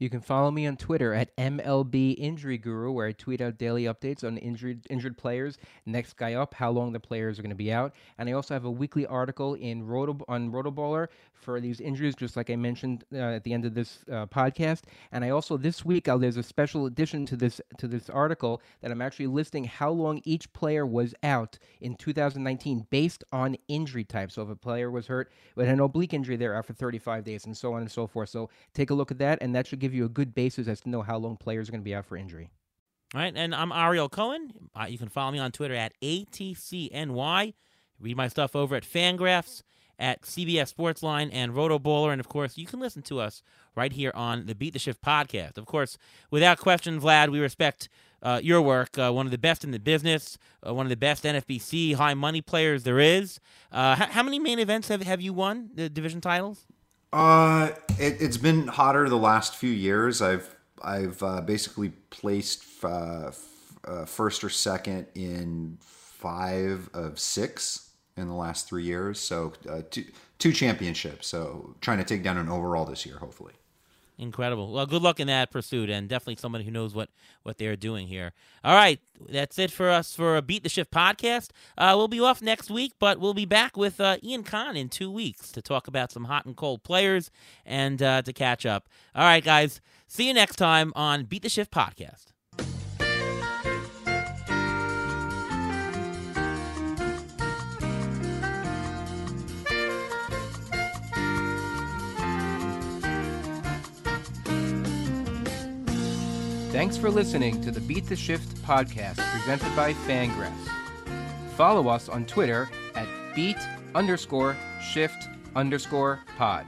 You can follow me on Twitter at MLB Injury Guru, where I tweet out daily updates on injured injured players. Next guy up, how long the players are going to be out, and I also have a weekly article in Roto on Rotoballer for these injuries, just like I mentioned uh, at the end of this uh, podcast. And I also this week there's a special addition to this to this article that I'm actually listing how long each player was out in 2019 based on injury type. So if a player was hurt with an oblique injury, they're out for 35 days, and so on and so forth. So take a look at that, and that should give give you a good basis as to know how long players are going to be out for injury. All right, and I'm Ariel Cohen. Uh, you can follow me on Twitter at ATCNY. Read my stuff over at Fangraphs, at CBS Sportsline, and RotoBaller. And of course, you can listen to us right here on the Beat the Shift podcast. Of course, without question, Vlad, we respect uh, your work. Uh, one of the best in the business, uh, one of the best NFBC high money players there is. Uh, how, how, many main events have, have you won, the division titles? Uh, it, has been hotter the last few years. I've I've uh, basically placed uh, f- uh, first or second in five of six in the last three years. So uh, two two championships. So trying to take down an overall this year, hopefully. Incredible. Well, good luck in that pursuit, and definitely somebody who knows what what they're doing here. All right, that's it for us for a Beat the Shift podcast. Uh, we'll be off next week, but we'll be back with uh, Ian Kahn in two weeks to talk about some hot and cold players and uh, to catch up. All right, guys. See you next time on Beat the Shift podcast. Thanks for listening to the Beat the Shift podcast presented by Fangraphs. Follow us on Twitter at beat underscore shift underscore pod.